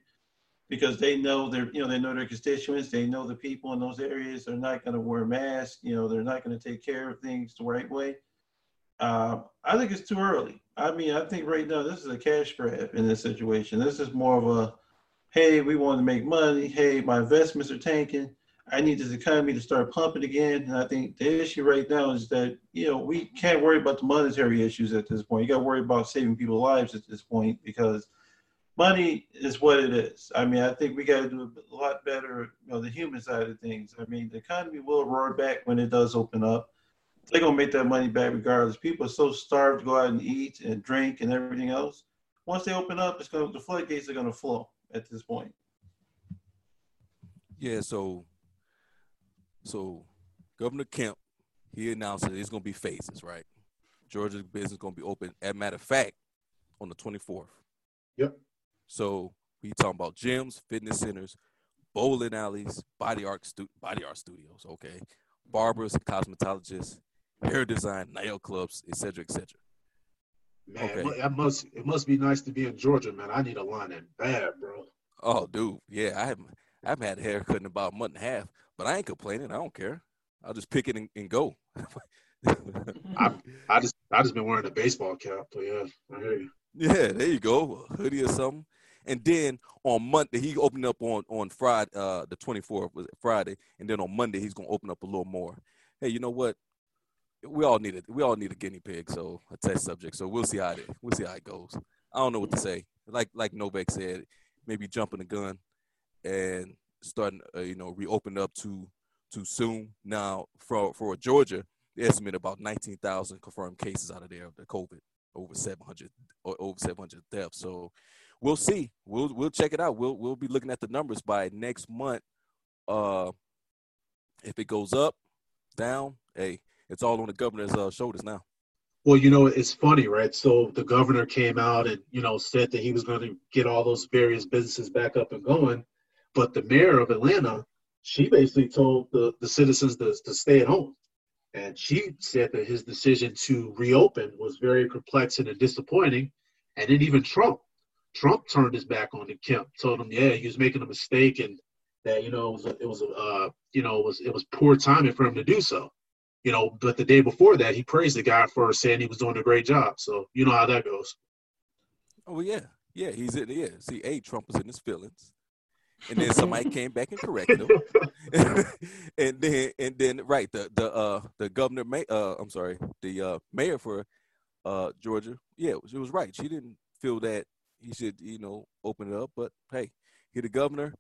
because they know their, you know, they know their constituents. They know the people in those areas are not going to wear masks. You know, they're not going to take care of things the right way. Uh, I think it's too early. I mean, I think right now this is a cash grab in this situation. This is more of a, hey, we want to make money. Hey, my investments are tanking. I need this economy to start pumping again. And I think the issue right now is that, you know, we can't worry about the monetary issues at this point. You got to worry about saving people's lives at this point because money is what it is. I mean, I think we got to do a lot better, you know, the human side of things. I mean, the economy will roar back when it does open up they're gonna make that money back regardless. People are so starved to go out and eat and drink and everything else. Once they open up, it's gonna the floodgates are gonna flow at this point. Yeah, so so Governor Kemp, he announced that it's gonna be phases, right? Georgia's business gonna be open. As a matter of fact, on the 24th. Yep. So we talking about gyms, fitness centers, bowling alleys, body art stu- body art studios, okay, barbers, cosmetologists, hair design, nail clubs, etc., etc. Man, okay. it must it must be nice to be in Georgia, man. I need a line that bad, bro. Oh, dude, yeah, I haven't I haven't had a haircut in about a month and a half, but I ain't complaining. I don't care. I'll just pick it and, and go. I I just I just been wearing a baseball cap, but yeah, I hear you. Yeah, there you go, a hoodie or something. And then on Monday he opened up on on Friday, uh, the twenty fourth was Friday, and then on Monday he's gonna open up a little more. Hey, you know what? we all need it. We all need a guinea pig, so a test subject. So we'll see how it we'll see how it goes. I don't know what to say. Like like Novak said, maybe jumping the gun and starting, uh, you know, reopen up too too soon. Now for for Georgia, they estimate about nineteen thousand confirmed cases out of there of the COVID, over seven hundred over seven hundred deaths. So we'll see. We'll we'll check it out. We'll we'll be looking at the numbers by next month. Uh, if it goes up, down, hey, it's all on the governor's uh, shoulders now. Well, you know, it's funny, right? So the governor came out and you know said that he was going to get all those various businesses back up and going, but the mayor of Atlanta, she basically told the the citizens to, to stay at home, and she said that his decision to reopen was very perplexing and disappointing, and then even Trump, Trump turned his back on the Kemp, told him, yeah, he was making a mistake and that you know it was a, it was a, uh, you know it was it was poor timing for him to do so you know, but the day before that, he praised the guy for saying he was doing a great job. So you know how that goes. Oh yeah, yeah, he's in. Yeah, see, a Trump was in his feelings, and then somebody came back and corrected him, and then and then right the the uh the governor may uh I'm sorry the uh mayor for uh Georgia yeah she was right she didn't feel that he should you know open it up but hey he the governor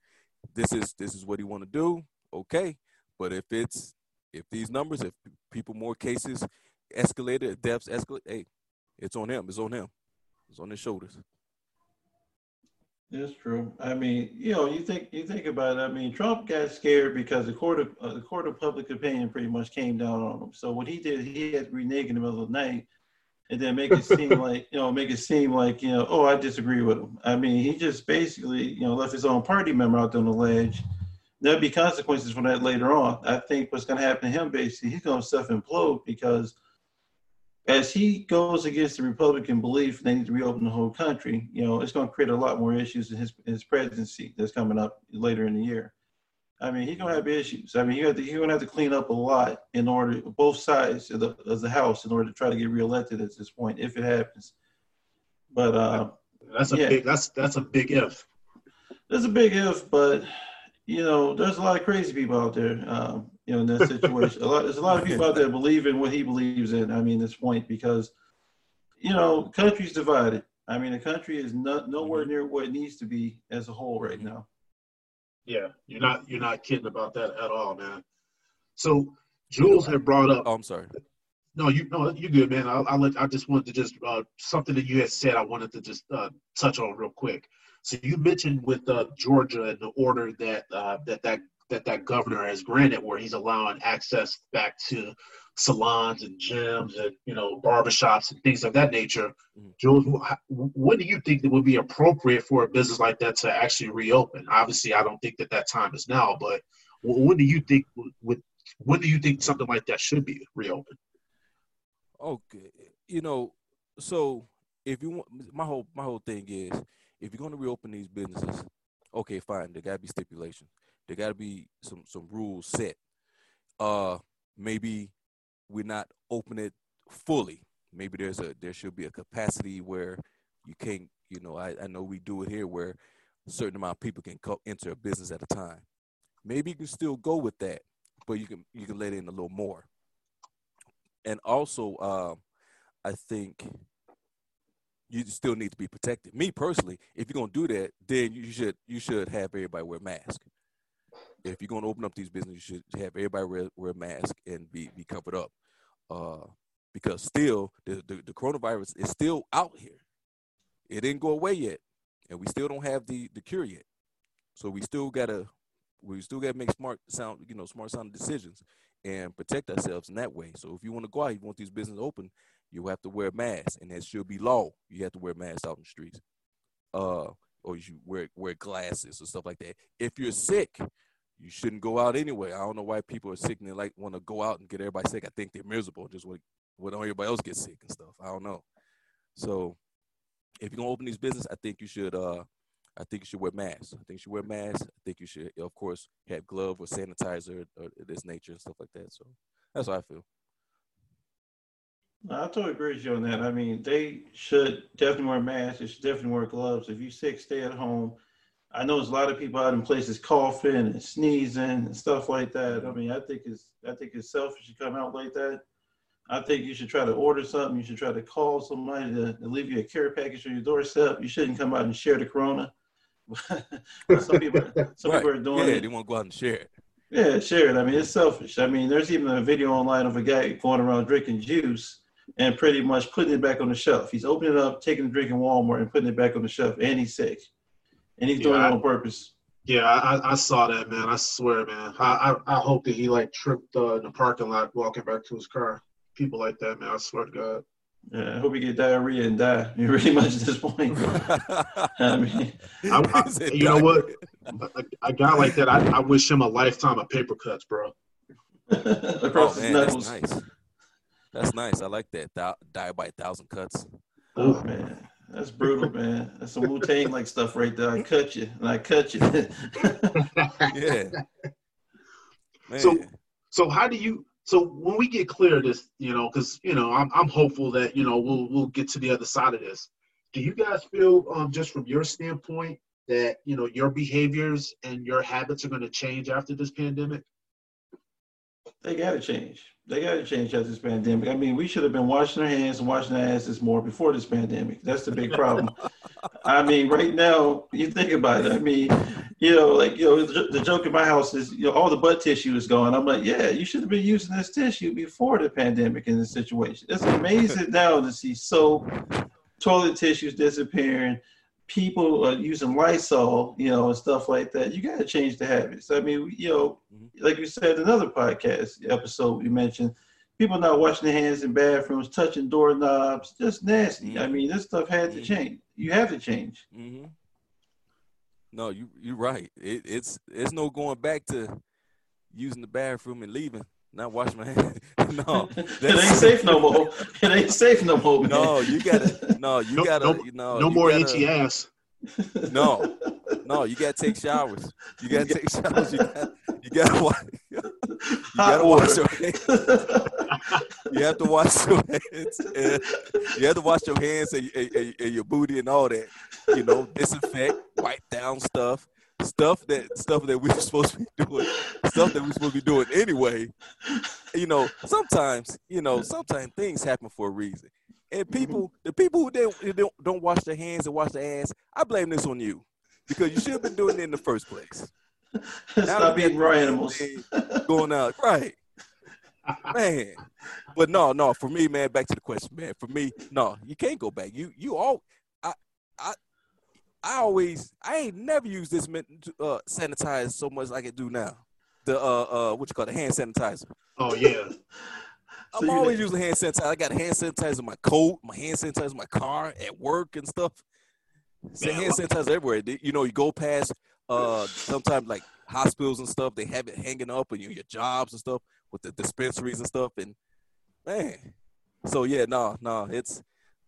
this is this is what he want to do okay but if it's if these numbers, if people more cases escalated, deaths escalate, hey, it's on him. It's on him. It's on his shoulders. That's true. I mean, you know, you think you think about it. I mean, Trump got scared because the court of uh, the court of public opinion pretty much came down on him. So what he did, he had to renege in the middle of the night, and then make it seem like you know, make it seem like you know, oh, I disagree with him. I mean, he just basically you know left his own party member out on the ledge. There'll be consequences for that later on. I think what's going to happen to him basically, he's going to self implode because as he goes against the Republican belief they need to reopen the whole country, you know, it's going to create a lot more issues in his, his presidency that's coming up later in the year. I mean, he's going to have issues. I mean, he's going to have to clean up a lot in order, both sides of the, of the House, in order to try to get reelected at this point, if it happens. But uh, that's a yeah. big that's that's a big if. That's a big if, but you know, there's a lot of crazy people out there. Um, you know, in that situation. a lot, there's a lot of people out there believe in what he believes in. I mean, at this point because, you know, country's divided. I mean, the country is not nowhere near what it needs to be as a whole right now. Yeah, you're not you're not kidding about that at all, man. So Jules had brought up. Oh, I'm sorry. No, you no, you good, man. I, I let I just wanted to just uh, something that you had said. I wanted to just uh, touch on real quick. So you mentioned with uh, Georgia and the order that uh, that that that that governor has granted, where he's allowing access back to salons and gyms and you know barbershops and things of that nature. Mm-hmm. Jules, when do you think it would be appropriate for a business like that to actually reopen? Obviously, I don't think that that time is now, but when do you think would when do you think something like that should be reopened? Okay, you know, so if you want, my whole my whole thing is if you're going to reopen these businesses, okay, fine, there got to be stipulations. There got to be some some rules set. Uh, maybe we're not open it fully. Maybe there's a there should be a capacity where you can't. You know, I, I know we do it here where a certain amount of people can co- enter a business at a time. Maybe you can still go with that, but you can you can let in a little more. And also, uh, I think you still need to be protected. Me personally, if you're gonna do that, then you should you should have everybody wear masks if you're going to open up these businesses, you should have everybody wear, wear a mask and be, be covered up. Uh, because still, the, the, the, coronavirus is still out here. It didn't go away yet. And we still don't have the, the cure yet. So we still gotta we still gotta make smart sound, you know, smart sound decisions and protect ourselves in that way. So if you want to go out, you want these businesses open, you have to wear a mask, and that should be law. You have to wear masks out in the streets, uh, or you wear wear glasses or stuff like that. If you're sick, you shouldn't go out anyway. I don't know why people are sick and they like want to go out and get everybody sick. I think they're miserable, just what what everybody else gets sick and stuff. I don't know. So if you're gonna open these business, I think you should uh I think you should wear masks. I think you should wear masks. I think you should of course have glove or sanitizer or this nature and stuff like that. So that's how I feel. I totally agree with you on that. I mean, they should definitely wear masks. They should definitely wear gloves. If you're sick, stay at home. I know there's a lot of people out in places coughing and sneezing and stuff like that. I mm-hmm. mean, I think it's I think it's selfish to come out like that. I think you should try to order something. You should try to call somebody to, to leave you a care package on your doorstep. You shouldn't come out and share the corona. some people, some right. people are doing yeah, it. they want to go out and share it. Yeah, share it. I mean, it's selfish. I mean, there's even a video online of a guy going around drinking juice and pretty much putting it back on the shelf. He's opening it up, taking a drink in Walmart, and putting it back on the shelf, and he's sick and he's yeah, it on purpose. Yeah, I, I saw that, man. I swear, man. I, I, I hope that he like tripped uh, in the parking lot walking back to his car. People like that, man. I swear to God. Yeah, I hope he get diarrhea and die. Pretty much at this point. I mean, I, I, you know what? A, a, guy like that, I, I wish him a lifetime of paper cuts, bro. Across oh, man, That's nice. That's nice. I like that. Die by a thousand cuts. Oh man. That's brutal, man. That's some Wu Tang like stuff right there. I cut you and I cut you. yeah. Man. So, so how do you? So when we get clear of this, you know, because you know, I'm I'm hopeful that you know we'll we'll get to the other side of this. Do you guys feel, um, just from your standpoint, that you know your behaviors and your habits are going to change after this pandemic? They got to change. They got to change after this pandemic. I mean, we should have been washing our hands and washing our asses more before this pandemic. That's the big problem. I mean, right now, you think about it. I mean, you know, like you know, the, the joke in my house is, you know, all the butt tissue is gone. I'm like, yeah, you should have been using this tissue before the pandemic in this situation. It's amazing now to see soap, toilet tissues disappearing, people are using Lysol, you know, and stuff like that. You got to change the habits. I mean, you know, mm-hmm. like you said, another podcast episode you mentioned, people not washing their hands in bathrooms, touching doorknobs, just nasty. Mm-hmm. I mean, this stuff had mm-hmm. to change. You have to change. Mm-hmm. No, you you're right. It, it's it's no going back to using the bathroom and leaving. Not wash my hands. no, it ain't safe no more. It ain't safe no more. Man. No, you gotta. No, you no, gotta. No, you know, no more gotta, itchy ass. No, no, you gotta take showers. You gotta take showers. You gotta, you gotta wash. You gotta wash your hands. You have to wash your hands. You have to wash your hands and, and, and your booty and all that. You know, disinfect, wipe down stuff stuff that stuff that we're supposed to be doing, stuff that we're supposed to be doing anyway. You know, sometimes, you know, sometimes things happen for a reason. And mm-hmm. people, the people who they, don't, don't wash their hands and wash their ass, I blame this on you because you should have been doing it in the first place. Stop being raw animals. Going out, right? man. But no, no. For me, man. Back to the question, man. For me, no, you can't go back. You, you all. I, I, I always, I ain't never used this uh, sanitize so much like I do now. The uh, uh, what you call the hand sanitizer. Oh yeah. I'm so always using hand sanitizer. I got hand sanitizer in my coat, my hand sanitizer in my car, at work and stuff. So hand sanitizer everywhere. You know, you go past uh sometimes like hospitals and stuff, they have it hanging up and you your jobs and stuff with the dispensaries and stuff. And man, so yeah, no, no, it's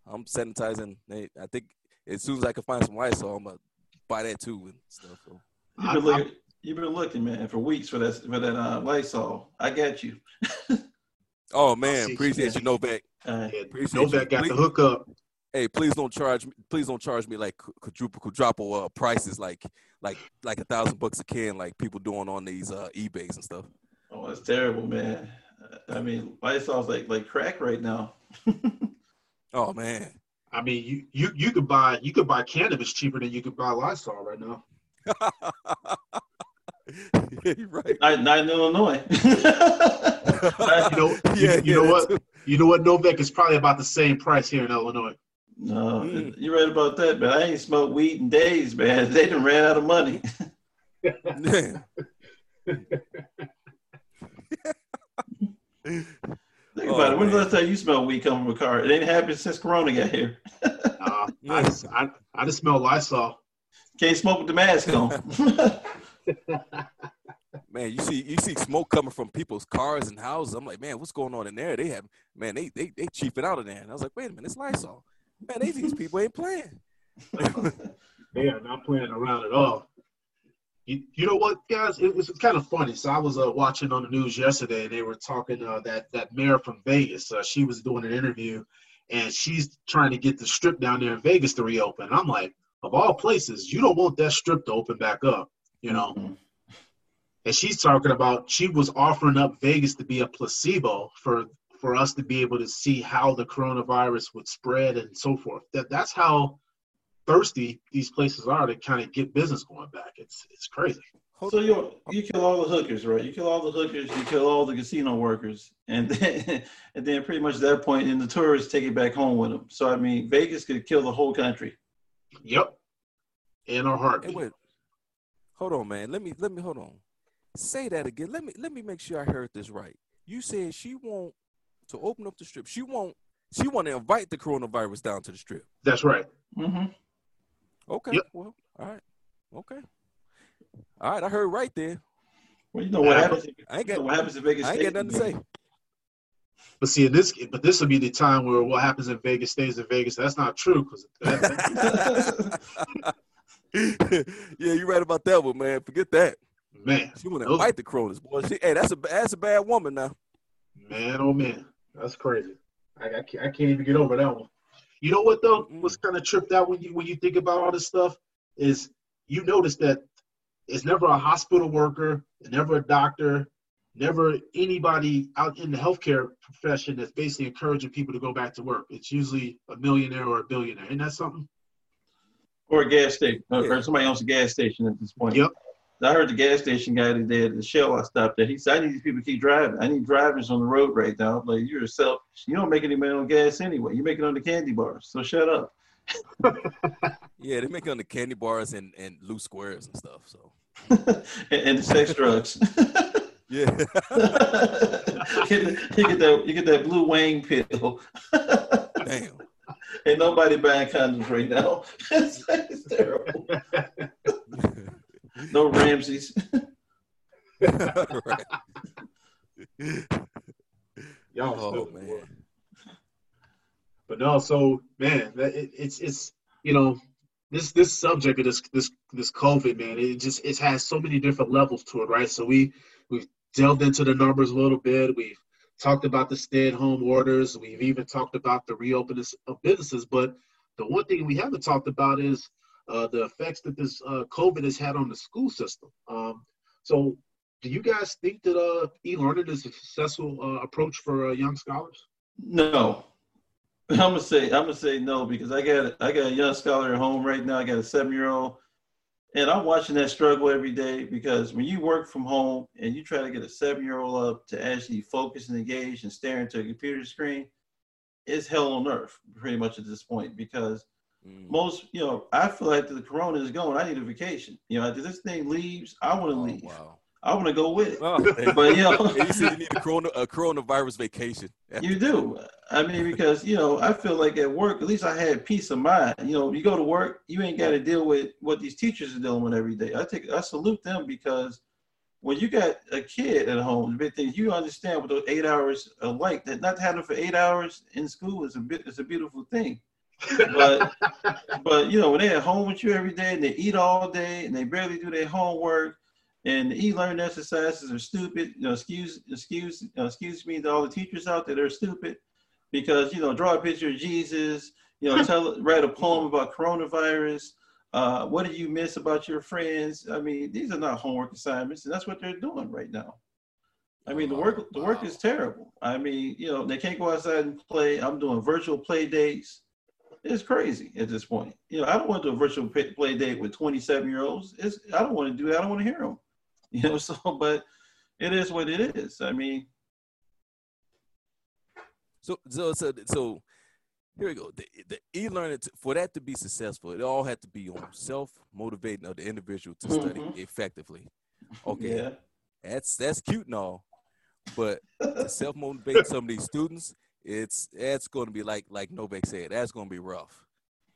I'm sanitizing. I think as soon as I can find some Lysol, I'm gonna buy that too and stuff. So. You've been looking, you've been looking, man, for weeks for that for that uh, Lysol. I got you. oh man, appreciate you, Novak. Uh, appreciate Novak got please, the hookup. Hey, please don't charge me. Please don't charge me like quadruple quadruple uh, prices, like like like a thousand bucks a can, like people doing on these uh, eBay's and stuff. Oh, it's terrible, man. I mean, Lysol's like like crack right now. oh man. I mean, you, you you could buy you could buy cannabis cheaper than you could buy Lysol right now. yeah, you're right. Not, not in Illinois. you know, you, yeah, you yeah, know what? Too. You know what? Novak is probably about the same price here in Illinois. No, mm. you're right about that, but I ain't smoked weed in days, man. They done ran out of money. yeah. Think oh, about it. When's the last time you smelled weed coming from a car? It ain't happened since Corona got here. uh, I just I, I just smell Lysol. Can't smoke with the mask on. man, you see you see smoke coming from people's cars and houses. I'm like, man, what's going on in there? They have man, they they they cheaping out of there. And I was like, wait a minute, it's Lysol. Man, they, these people ain't playing. they are not playing around at all. You, you know what, guys? It was kind of funny. So I was uh, watching on the news yesterday, and they were talking uh, that that mayor from Vegas. Uh, she was doing an interview, and she's trying to get the strip down there in Vegas to reopen. I'm like, of all places, you don't want that strip to open back up, you know. Mm-hmm. And she's talking about she was offering up Vegas to be a placebo for for us to be able to see how the coronavirus would spread and so forth. That that's how thirsty these places are to kind of get business going back. It's it's crazy. So you you kill all the hookers, right? You kill all the hookers, you kill all the casino workers, and then and then pretty much at that point, and the tourists take it back home with them. So I mean, Vegas could kill the whole country. Yep. In our heart. Hey, wait. Hold on, man. Let me let me hold on. Say that again. Let me let me make sure I heard this right. You said she won't to open up the strip. She won't. She want to invite the coronavirus down to the strip. That's right. Mm-hmm. Okay. Yep. Well, all right. Okay. All right. I heard right there. Well, you know what happens. I ain't got what happens in Vegas. I ain't got nothing to say. But see, in this, but this will be the time where what happens in Vegas stays in Vegas. That's not true because. yeah, you're right about that one, man. Forget that. Man, she want to invite the Cronus, boy. She, hey, that's a that's a bad woman now. Man, oh man, that's crazy. I, I, can't, I can't even get over that one. You know what though? Mm-hmm. What's kind of tripped out when you when you think about all this stuff is you notice that it's never a hospital worker, never a doctor, never anybody out in the healthcare profession that's basically encouraging people to go back to work. It's usually a millionaire or a billionaire. Isn't that something? Or a gas station, or somebody owns a gas station at this point. Yep. I heard the gas station guy today at the Shell I stopped at. He said, I need these people to keep driving. I need drivers on the road right now. I'm like, you're a self. You don't make any money on gas anyway. You make it on the candy bars. So shut up. yeah, they make it on the candy bars and, and loose squares and stuff. So and, and the sex drugs. yeah, you, get, you get that you get that blue Wang pill. damn. Ain't nobody buying condoms right now. it's, it's terrible. No Ramses. right. Y'all Oh man. boy. But no, so man, that- it, it's it's you know this this subject of this this this COVID man, it just it has so many different levels to it, right? So we we've delved into the numbers a little bit. We've talked about the stay-at-home orders. We've even talked about the reopening of businesses. But the one thing we haven't talked about is uh, the effects that this uh, COVID has had on the school system. Um, so, do you guys think that uh, e-learning is a successful uh, approach for uh, young scholars? No. I'm gonna say I'm gonna say no because I got I got a young scholar at home right now. I got a seven year old, and I'm watching that struggle every day because when you work from home and you try to get a seven year old up to actually focus and engage and stare into a computer screen, it's hell on earth pretty much at this point because Mm. most you know I feel like the corona is going. I need a vacation. You know, after this thing leaves, I want to Oh, leave. wow. I want to go with it. Oh, But you know, you said you need a corona a coronavirus vacation. You do. I mean, because you know, I feel like at work, at least I had peace of mind. You know, you go to work, you ain't got to deal with what these teachers are dealing with every day. I take, I salute them because when you got a kid at home, the big thing you understand with those eight hours of light that not having for eight hours in school is a bit, is a beautiful thing. But but you know, when they're at home with you every day and they eat all day and they barely do their homework and the e-learning exercises are stupid. You know, excuse excuse know, excuse me to all the teachers out there, they're stupid because you know, draw a picture of Jesus. You know, tell write a poem about coronavirus. Uh, what did you miss about your friends? I mean, these are not homework assignments, and that's what they're doing right now. I mean, the work the work is terrible. I mean, you know, they can't go outside and play. I'm doing virtual play dates. It's crazy at this point. You know, I don't want to do a virtual play date with 27 year olds. It's I don't want to do that. I don't want to hear them. You know, so but it is what it is. I mean, So so so so here we go. The, the e-learning for that to be successful, it all had to be on self motivating of the individual to study Mhm. effectively. Okay, yeah, that's that's cute and all, but to self motivate some of these students, it's that's going to be like like Novak said, that's going to be rough.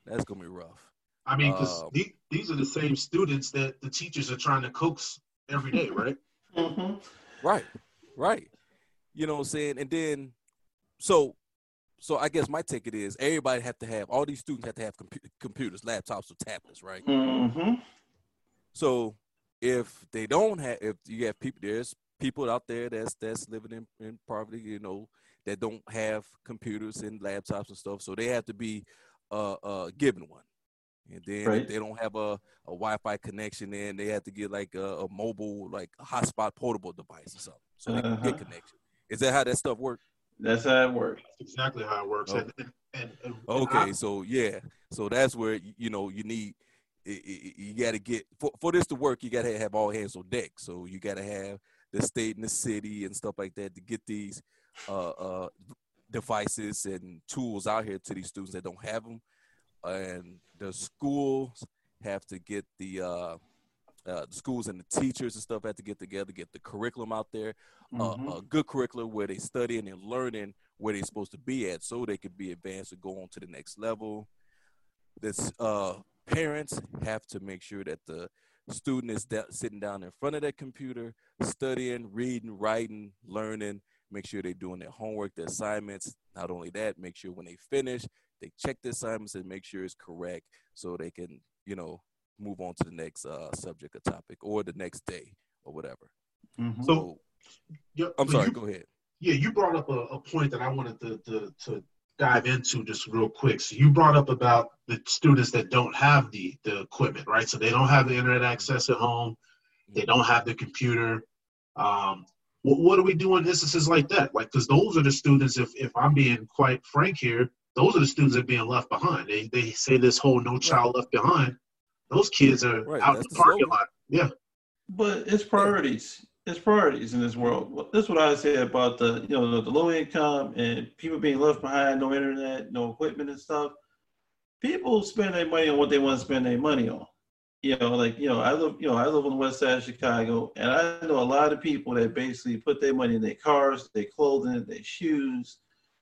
That's going to be rough. I mean, because Um, these are the same students that the teachers are trying to coax every day, right? hmm Right, right. You know what I'm saying? And then, so, so I guess my ticket is everybody have to have all these students have to have compu- computers, laptops, or tablets, right? Mm-hmm. So if they don't have, if you have people, there's people out there that's that's living in, in poverty, you know, that don't have computers and laptops and stuff, so they have to be uh, uh given one. And then Right. if they don't have a, a Wi-Fi connection, then they have to get like a, a mobile, like a hotspot portable device or something, so they can Uh-huh. get connection. Is that how that stuff works? That's how it works. That's exactly how it works. Oh. And, and, and, and Okay, I- so yeah, so that's where you know you need i- i- you got to get for, for this to work. You got to have all hands on deck. So you got to have the state and the city and stuff like that to get these uh, uh, devices and tools out here to these students that don't have them, and the schools have to get the. Uh, uh, the schools and the teachers and stuff have to get together, get the curriculum out there, Mhm. uh, a good curriculum where they studying and learning where they're supposed to be at so they could be advanced and go on to the next level. This uh, parents have to make sure that the student is da- sitting down in front of that computer, studying, reading, writing, learning, make sure they're doing their homework, their assignments. Not only that, make sure when they finish, they check the assignments and make sure it's correct so they can, you know, move on to the next uh, subject or topic or the next day or whatever. Mhm. So- yeah, I'm sorry, you- go ahead. Yeah, you brought up a, a point that I wanted to, to, to dive into just real quick. So you brought up about the students that don't have the, the equipment, right? So they don't have the internet access at home. They don't have the computer. Um, what, what do we do in instances like that? Like, because those are the students, if, if I'm being quite frank here, those are the students that are being left behind. They, they say this whole no child left behind. Those kids are Right, out in that's the the parking slogan. lot. Yeah. But it's priorities. It's priorities in this world. That's what I say about the you know the, the low income and people being left behind, no internet, no equipment and stuff. people spend their money on what they want to spend their money on. You know, like you know, I live, you know, I live on the west side of Chicago, and I know a lot of people that basically put their money in their cars, their clothing, their shoes.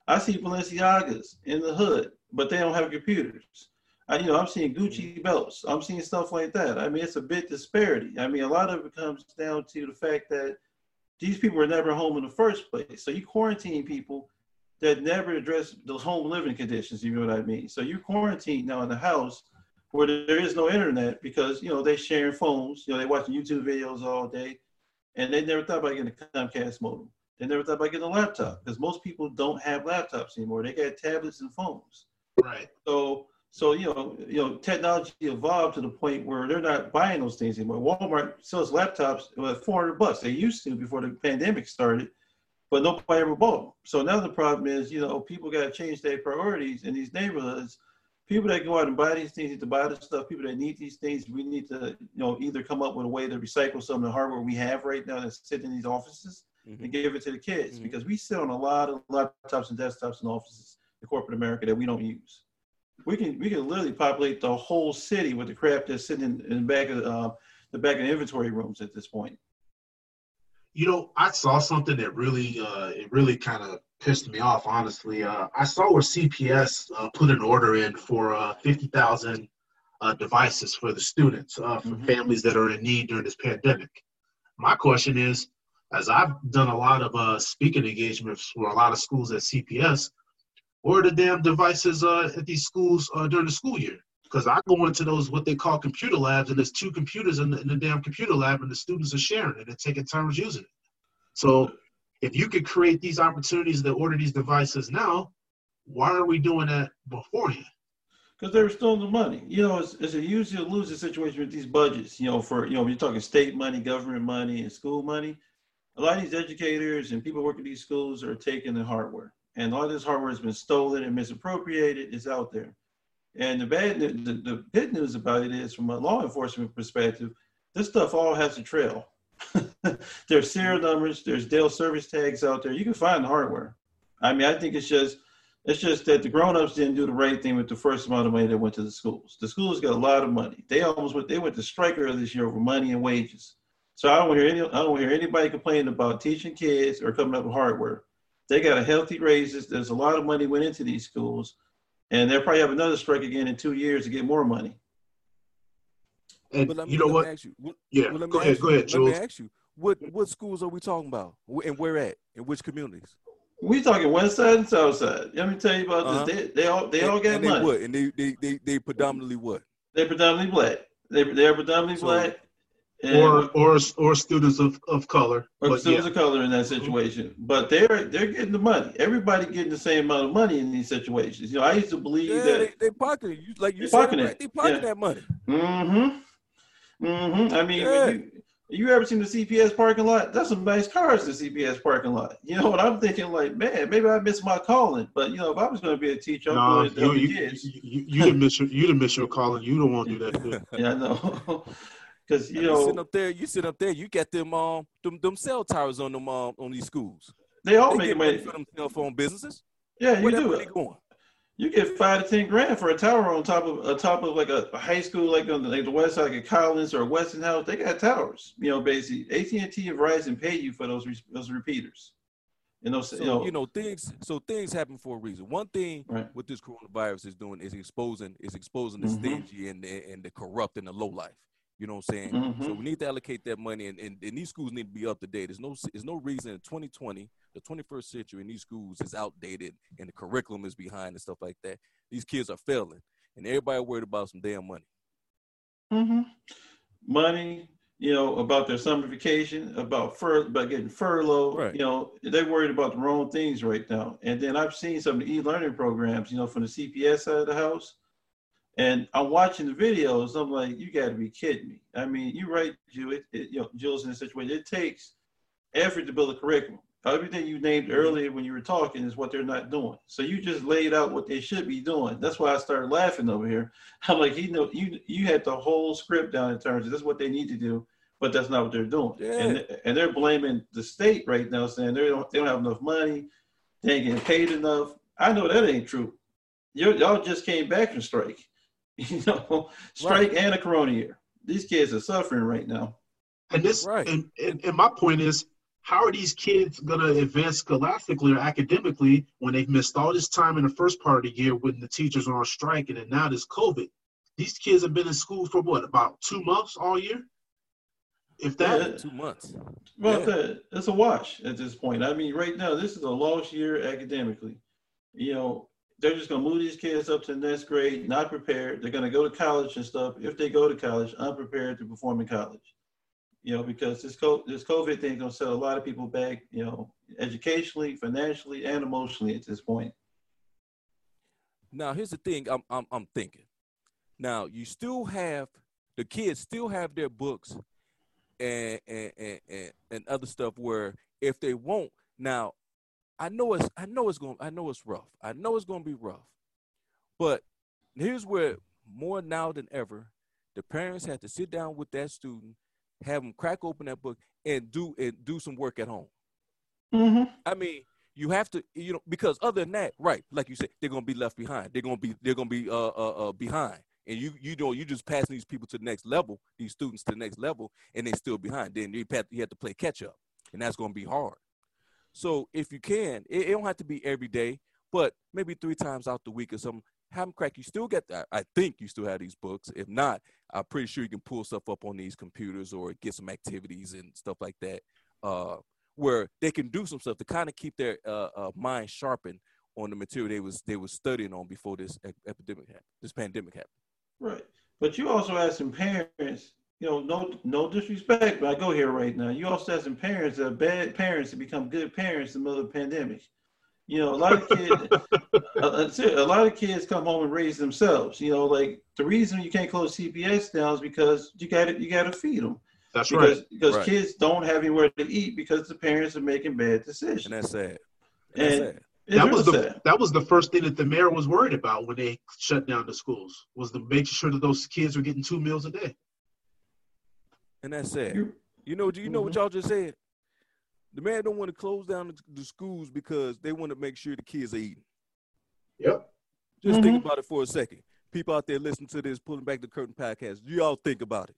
I see Balenciagas in the hood, but they don't have computers. I, you know, I'm seeing mm-hmm. Gucci belts. I'm seeing stuff like that. I mean, it's a bit disparity. I mean, a lot of it comes down to the fact that these people were never home in the first place. So you quarantine people that never address those home living conditions. You know what I mean? So you quarantine now in the house where there is no internet because you know they sharing phones. You know they watching YouTube videos all day, and they never thought about getting a Comcast modem. They never thought about getting a laptop because most people don't have laptops anymore. They got tablets and phones. Right. So so you know, you know, technology evolved to the point where they're not buying those things anymore. Walmart sells laptops at 400 bucks. They used to before the pandemic started, but nobody ever bought them. So now the problem is, you know, people got to change their priorities in these neighborhoods. People that go out and buy these things need to buy the stuff. People that need these things, we need to, you know, either come up with a way to recycle some of the hardware we have right now that's sitting in these offices mm-hmm. and give it to the kids mm-hmm. because we sit on a lot of laptops and desktops in offices in corporate America that we don't use we can we can literally populate the whole city with the crap that's sitting in, in the back of uh, the back of the inventory rooms at this point. You know, I saw something that really uh, it really kind of pissed me off. Honestly, uh, I saw where CPS uh, put an order in for uh, fifty thousand uh, devices for the students uh, for mm-hmm. families that are in need during this pandemic. My question is, as I've done a lot of uh, speaking engagements for a lot of schools at CPS, or the damn devices uh, at these schools uh, during the school year. Because I go into those what they call computer labs, and there's two computers in the, in the damn computer lab, and the students are sharing it and taking turns using it. So if you could create these opportunities to order these devices now, why are we doing that beforehand? Because they were stealing the money. You know, it's, it's a usually a losing situation with these budgets. You know, for you know, when you're talking state money, government money, and school money. A lot of these educators and people working these schools are taking the hardware and all this hardware has been stolen and misappropriated. It's out there. And the bad, the, the good news about it is, from a law enforcement perspective, this stuff all has a trail. there's serial numbers, there's Dell service tags out there. You can find the hardware. I mean, I think it's just it's just that the grown-ups didn't do the right thing with the first amount of money that went to the schools. The schools got a lot of money. They almost went they went to strike earlier this year over money and wages. So I don't hear any I don't hear anybody complaining about teaching kids or coming up with hardware. They got a healthy raises. There's a lot of money went into these schools, and they'll probably have another strike again in two years to get more money. And me, you know what? You, what? Yeah, well, go ahead. You, go ahead, Jules. Let me ask you, what what schools are we talking about, and where at, in which communities? We talking west side and south side. Let me tell you about uh-huh. this. They, they all they and, all got and money. They what? And they, they they they predominantly what? They predominantly black. They they are predominantly so, black. And or or or students of, of color. Or students yeah. of color in that situation. But they're they're getting the money. Everybody getting the same amount of money in these situations. You know, I used to believe yeah, that they, they pocket you like you said, right? they pocket yeah. that money. Mm-hmm. Mm-hmm. I mean, yeah. you, you ever seen the CPS parking lot? That's some nice cars, the CPS parking lot. You know what I'm thinking? Like, man, maybe I missed my calling. But you know, if I was going to be a teacher, I'm going to you, you, kids. You, you, you, didn't miss your, you didn't miss your calling. You don't want to do that. yeah, I know. Because you know, you sit up there, you sit up there, you get them um them, them cell towers on them um, on these schools. They all they make money for them cell phone businesses. Yeah, you do. Going? You get five to ten grand for a tower on top of a top of like a, a high school, like on the, like the west side, like a Collins or a Westinghouse. They got towers. You know, basically AT and T and Verizon pay you for those those repeaters. And those, so, you know, you know, things. So things happen for a reason. One thing right. what this coronavirus is doing is exposing is exposing the mm-hmm. stingy and the, and the corrupt and the low life. You know what I'm saying? Mm-hmm. So we need to allocate that money, and, and, and, these schools need to be up to date. There's no there's no reason in 2020, the 21st century, and these schools is outdated, and the curriculum is behind and stuff like that. These kids are failing, and everybody worried about some damn money. Mm-hmm. Money, you know, about their summer vacation, about fur, about getting furloughed. Right. You know, they're worried about the wrong things right now. And then I've seen some of the e-learning programs, you know, from the CPS side of the house and I'm watching the videos. I'm like, you got to be kidding me. I mean, you're right, Jill. It, it, you know, Jill's in a situation. It takes effort to build a curriculum. Everything you named mm-hmm. earlier when you were talking is what they're not doing. So you just laid out what they should be doing. That's why I started laughing over here. I'm like, you know, you you had the whole script down in terms of that's what they need to do, but that's not what they're doing. Yeah. And and they're blaming the state right now, saying they don't they don't have enough money, they ain't getting paid enough. I know that ain't true. y'all just came back from strike. You know, strike right. and a corona year. These kids are suffering right now. And this, right. and, and, and my point is, how are these kids going to advance scholastically or academically when they've missed all this time in the first part of the year when the teachers are on strike and then now there's COVID? These kids have been in school for what, about two months all year? If that yeah, two months. Well, yeah. that, it's a wash at this point. I mean, right now, this is a lost year academically. You know, they're just going to move these kids up to the next grade, not prepared. They're going to go to college and stuff. If they go to college, unprepared to perform in college. You know, because this this COVID thing is going to set a lot of people back. You know, educationally, financially, and emotionally at this point. Now, here's the thing. I'm I'm, I'm thinking. Now, you still have the kids still have their books and and, and, and other stuff where if they won't now I know it's I know it's going I know it's rough. I know it's going to be rough. But here's where more now than ever the parents have to sit down with that student, have them crack open that book and do and do some work at home. Mm-hmm. I mean, you have to, you know, because other than that, right? Like you said, they're gonna be left behind. They're gonna be they're gonna be uh uh, uh behind and you you know you just passing these people to the next level, these students to the next level, and they're still behind. Then you have to play catch up, and that's going to be hard. So if you can, it, it, don't have to be every day, but maybe three times out the week or something. Have them crack. You still get that. I think you still have these books. If not, I'm pretty sure you can pull stuff up on these computers or get some activities and stuff like that, uh, where they can do some stuff to kind of keep their uh, uh, mind sharpened on the material they was they was studying on before this epidemic happened, this pandemic happened. Right. But you also have some parents, you know, no no disrespect, but I go here right now. You also have some parents that are bad parents to become good parents in the middle of the pandemic. You know, a lot of kids, a, a lot of kids come home and raise themselves. You know, like the reason you can't close CPS now is because you got to you got to feed them. That's because, right. Because right. kids don't have anywhere to eat because the parents are making bad decisions. And that's sad. And, that's sad that was the that was the first thing that the mayor was worried about when they shut down the schools was to make sure that those kids were getting two meals a day. And that's sad. You, you know, do you know mm-hmm. what y'all just said? The man don't want to close down the, the, schools because they want to make sure the kids are eating. Yep. Just mm-hmm. think about it for a second. People out there listening to this, pulling back the curtain podcast. Do y'all think about it?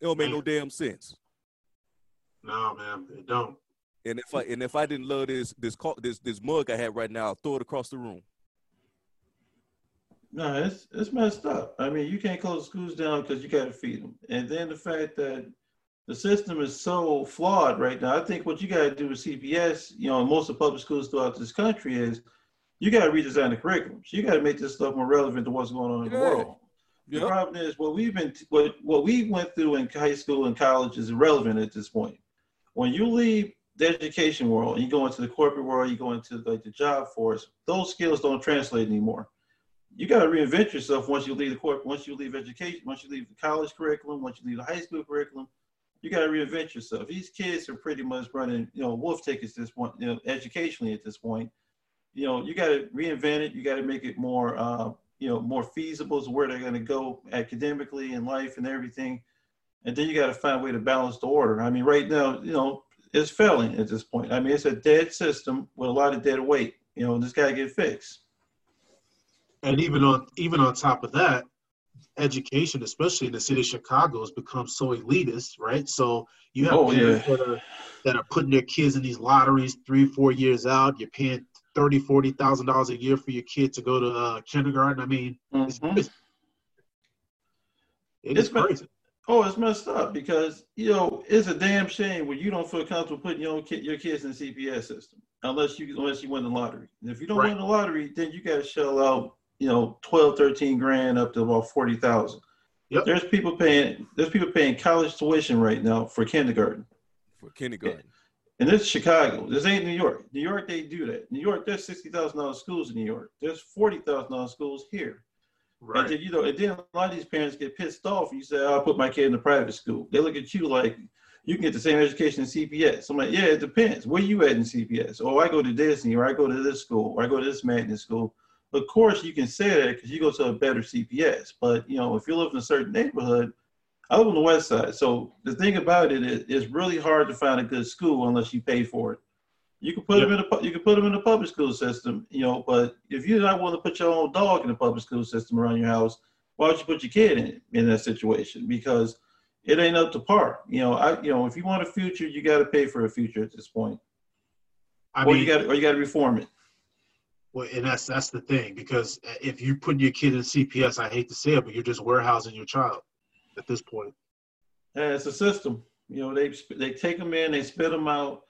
It don't make no damn sense. No, man, it don't. And if I and if I didn't love this this this this mug I have right now, I'll throw it across the room. No, it's it's messed up. I mean, you can't close schools down because you got to feed them, and then the fact that the system is so flawed right now. I think what you got to do with CPS, you know, most of the public schools throughout this country is you got to redesign the curriculum. So you got to make this stuff more relevant to what's going on in yeah. the world. Yep. The problem is what we've been what what we went through in high school and college is irrelevant at this point. When you leave the education world, you go into the corporate world, you go into like the job force, those skills don't translate anymore. You got to reinvent yourself once you leave the corporate, once you leave education, once you leave the college curriculum, once you leave the high school curriculum, you got to reinvent yourself. These kids are pretty much running, you know, wolf tickets this point, you know, educationally at this point. You know, you got to reinvent it. You got to make it more, uh, you know, more feasible to where they're going to go academically in life and everything. And then you got to find a way to balance the order. I mean, right now, you know, it's failing at this point. I mean, it's a dead system with a lot of dead weight. You know, this got to get fixed. And even on even on top of that, education, especially in the city of Chicago, has become so elitist, right? So you have oh, parents yeah. that, are, that are putting their kids in these lotteries three, four years out. You're paying thirty, forty thousand dollars a year for your kid to go to uh, kindergarten. I mean, mm-hmm. it's, it's, it's crazy. Oh, it's messed up because you know it's a damn shame when you don't feel comfortable putting your kid, your kids in the CPS system unless you unless you win the lottery. And if you don't right. win the lottery, then you got to shell out you know 12, 13 grand up to about forty thousand. Yep. There's people paying there's people paying college tuition right now for kindergarten. For kindergarten. And this is Chicago. This ain't New York. New York, they do that. New York, there's sixty thousand dollars schools in New York. There's forty thousand dollars schools here. Right. And then, you know, and then a lot of these parents get pissed off. And You say, I'll put my kid in a private school. They look at you like you can get the same education in CPS. I'm like, yeah, it depends. Where you at in CPS? Oh, I go to Disney or I go to this school or I go to this magnet school. Of course, you can say that because you go to a better CPS. But, you know, if you live in a certain neighborhood, I live on the west side. So the thing about it is it's really hard to find a good school unless you pay for it. You can put them in the you can put them in the public school system, you know. But if you're not willing to put your own dog in the public school system around your house, why would you put your kid in in that situation? Because it ain't up to par. You know, I you know if you want a future, you got to pay for a future at this point. I or mean, you got or you got to reform it. Well, and that's that's the thing because uh, if you put your kid in CPS, I hate to say it, but you're just warehousing your child at this point. Yeah, it's a system. You know, they they take them in, they spit them out.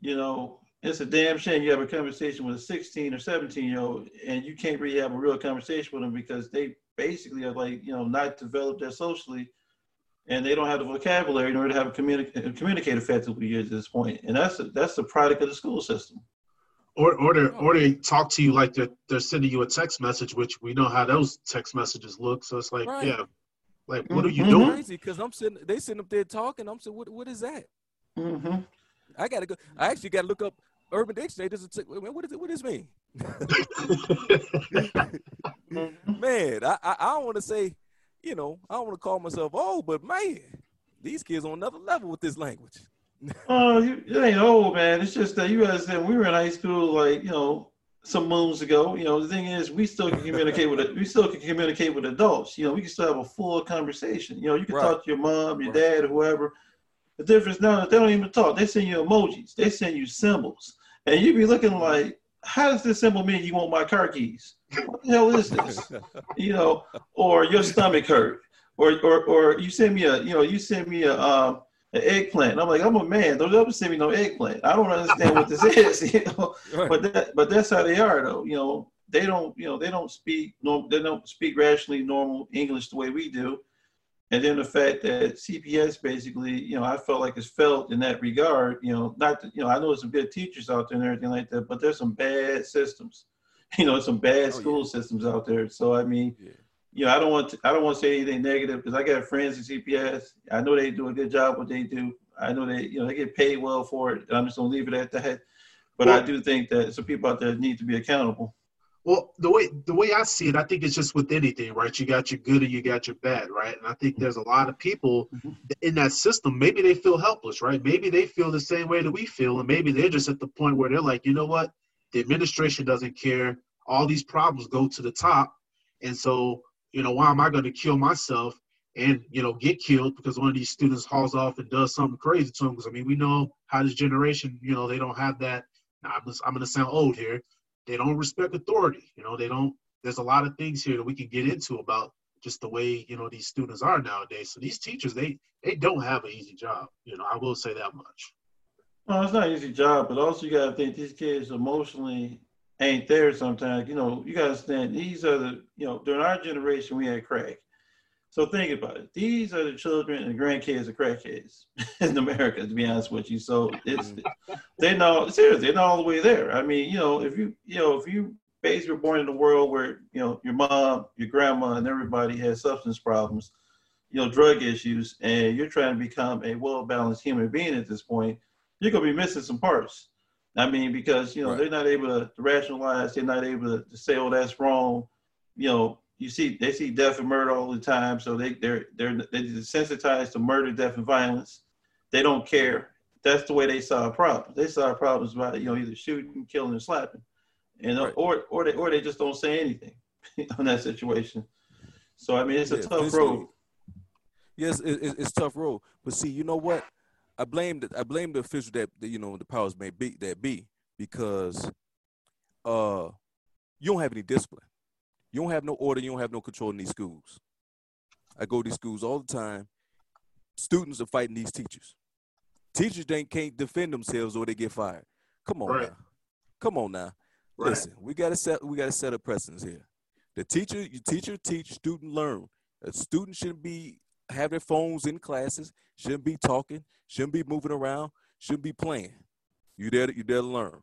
You know, it's a damn shame you have a conversation with a 16 or 17 year old and you can't really have a real conversation with them because they basically are like you know not developed there socially and they don't have the vocabulary in order to have a communi- communicate effectively at this point. point and that's a, that's the product of the school system or or they or they talk to you like they're, they're sending you a text message which we know how those text messages look. So it's like right. yeah like what are you mm-hmm. doing? Crazy because i'm sitting they sitting up there talking. I'm saying what, what is that? Mm-hmm. i gotta go i actually gotta look up urban dictionary does it what is it what does this mean? Man i i, I don't want to say you know i don't want to call myself old but man these kids on another level with this language Oh, you, it ain't old, man. It's just that you understand. We were in high school, like you know, some moons ago. You know, the thing is, we still can communicate with it. We still can communicate with adults. You know, we can still have a full conversation. You know, you can right. talk to your mom, your right. dad, whoever. The difference now is they don't even talk. They send you emojis. They send you symbols, and you be looking like, how does this symbol mean you want my car keys? What the hell is this? you know, or your stomach hurt, or or or you send me a, you know, you send me a. Um, an eggplant. I'm like, I'm a man. Don't ever send me no eggplant. I don't understand what this is, you know. Right. But that, but that's how they are, though. You know, they don't, you know, they don't speak no, they don't speak rationally normal English the way we do. And then the fact that CPS basically, you know, I felt like it's felt in that regard. You know, not, you know, I know there's some good teachers out there and everything like that, but there's some bad systems. You know, some bad oh, school yeah. systems out there. So I mean. Yeah you know, I don't want to, I don't want to say anything negative because I got friends in CPS. I know they do a good job what they do. I know they, you know, they get paid well for it. I'm just gonna leave it at that. But well, I do think that some people out there need to be accountable. Well, the way the way I see it, I think it's just with anything, right? You got your good and you got your bad, right? And I think there's a lot of people mm-hmm. in that system. Maybe they feel helpless, right? Maybe they feel the same way that we feel, and maybe they're just at the point where they're like, you know what? The administration doesn't care. All these problems go to the top, and so you know, why am I going to kill myself and, you know, get killed because one of these students hauls off and does something crazy to them? Because, I mean, we know how this generation, you know, they don't have that. Now, I'm, I'm going to sound old here. They don't respect authority. You know, they don't, there's a lot of things here that we can get into about just the way, you know, these students are nowadays. So these teachers, they, they don't have an easy job. You know, I will say that much. Well, it's not an easy job, but also you got to think these kids emotionally ain't there sometimes. You know, you gotta understand these are the, you know, during our generation we had crack. So think about it. These are the children and grandkids of crackheads in America, to be honest with you. So it's mm-hmm. they know seriously, they're not all the way there. I mean, you know, if you you know, if you basically were born in a world where, you know, your mom, your grandma, and everybody has substance problems, you know, drug issues, and you're trying to become a well balanced human being at this point, you're gonna be missing some parts. I mean, because you know right. they're not able to, rationalize, they're not able to, say, "Oh, that's wrong." You know, you see, they see death and murder all the time, so they they're they're they're desensitized to murder, death, and violence. They don't care. That's the way they solve problems. They solve problems by you know either shooting, killing, or slapping, and right. or or they or they just don't say anything on that situation. So I mean, it's a yeah, tough road. Yes, it, it, it's tough road. But see, you know what? I blame the I blame the official that, that you know the powers may be that be because uh you don't have any discipline. You don't have no order. You don't have no control in these schools. I go to these schools all the time. Students are fighting these teachers. Teachers they can't defend themselves or they get fired. Come on right. now. Come on now. Right. Listen, we gotta set we gotta set a precedence here. The teacher, you teacher teach, student learn. A student shouldn't be have their phones in classes, shouldn't be talking, shouldn't be moving around, shouldn't be playing. You there, you there to learn.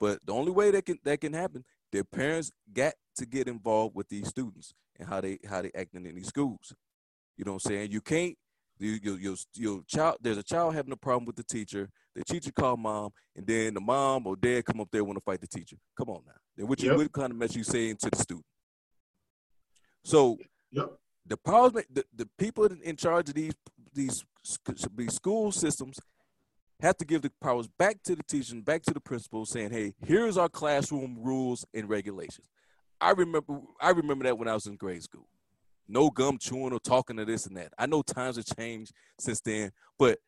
But the only way that can that can happen, their parents got to get involved with these students and how they how they acting in these schools. You know what I'm saying? You can't you, your, your, your child there's a child having a problem with the teacher the teacher call mom and then the mom or dad come up there want to fight the teacher come on now then what, you, yep. what kind of message you saying to the student so yep the powers, the, the people in charge of these these these school systems have to give the powers back to the teachers, back to the principals, saying, "Hey, here's our classroom rules and regulations." I remember, I remember that when I was in grade school. No gum chewing or talking to this and that. I know times have changed since then, but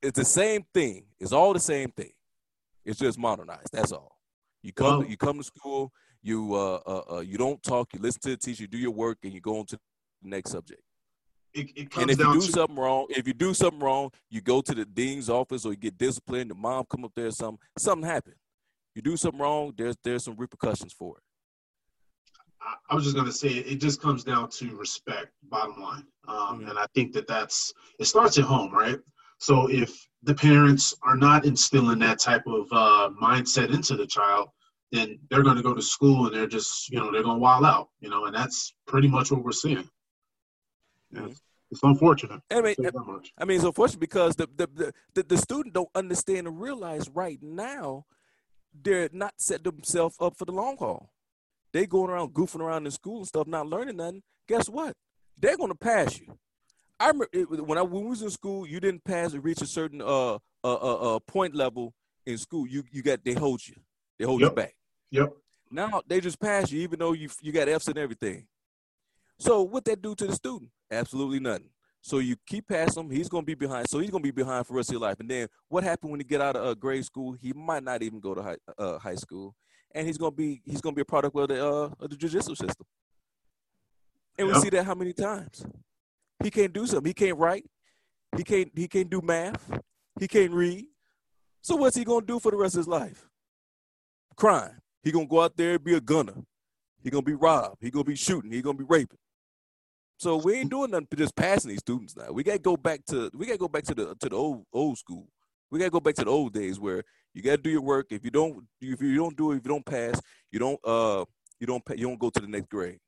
it's the same thing. It's all the same thing. It's just modernized. That's all. You come, well, you come to school. You uh, uh, uh, you don't talk. You listen to the teacher. You do your work, and you go on to the next subject. It, it and if you do to- something wrong, if you do something wrong, you go to the dean's office or you get disciplined. The mom come up there, something something happened. You do something wrong, there's there's some repercussions for it. I, I was just gonna say it just comes down to respect. Bottom line, um, mm-hmm. and I think that that's it starts at home, right? So if the parents are not instilling that type of uh, mindset into the child, then they're going to go to school and they're just, you know, they're going to wild out, you know, and that's pretty much what we're seeing. Yeah, mm-hmm. it's unfortunate. I mean, I mean, it's unfortunate because the, the the, the student don't understand and realize right now they're not set themselves up for the long haul. They going around goofing around in school and stuff, not learning nothing. Guess what? They're going to pass you. I remember it, when I when we was in school, you didn't pass or reach a certain uh, uh uh, uh point level in school. You you got they hold you, they hold yep. you back. Yep. Now they just pass you, even though you you got F's and everything. So what that do to the student? Absolutely nothing. So you keep passing him, he's gonna be behind. So he's gonna be behind for the rest of your life. And then what happened when he get out of uh, grade school? He might not even go to high uh, high school, and he's gonna be he's gonna be a product of the uh, of the judicial system. And we see that how many times? He can't do something. He can't write. He can't he can't do math. He can't read. So what's he gonna do for the rest of his life? Crime. He gonna go out there and be a gunner. He gonna be robbed. He gonna be shooting. He gonna be raping. So we ain't doing nothing just passing these students now. We gotta go back to we gotta go back to the to the old old school. We gotta go back to the old days where you gotta do your work. If you don't if you don't do it, if you don't pass, you don't uh you don't you don't go to the next grade.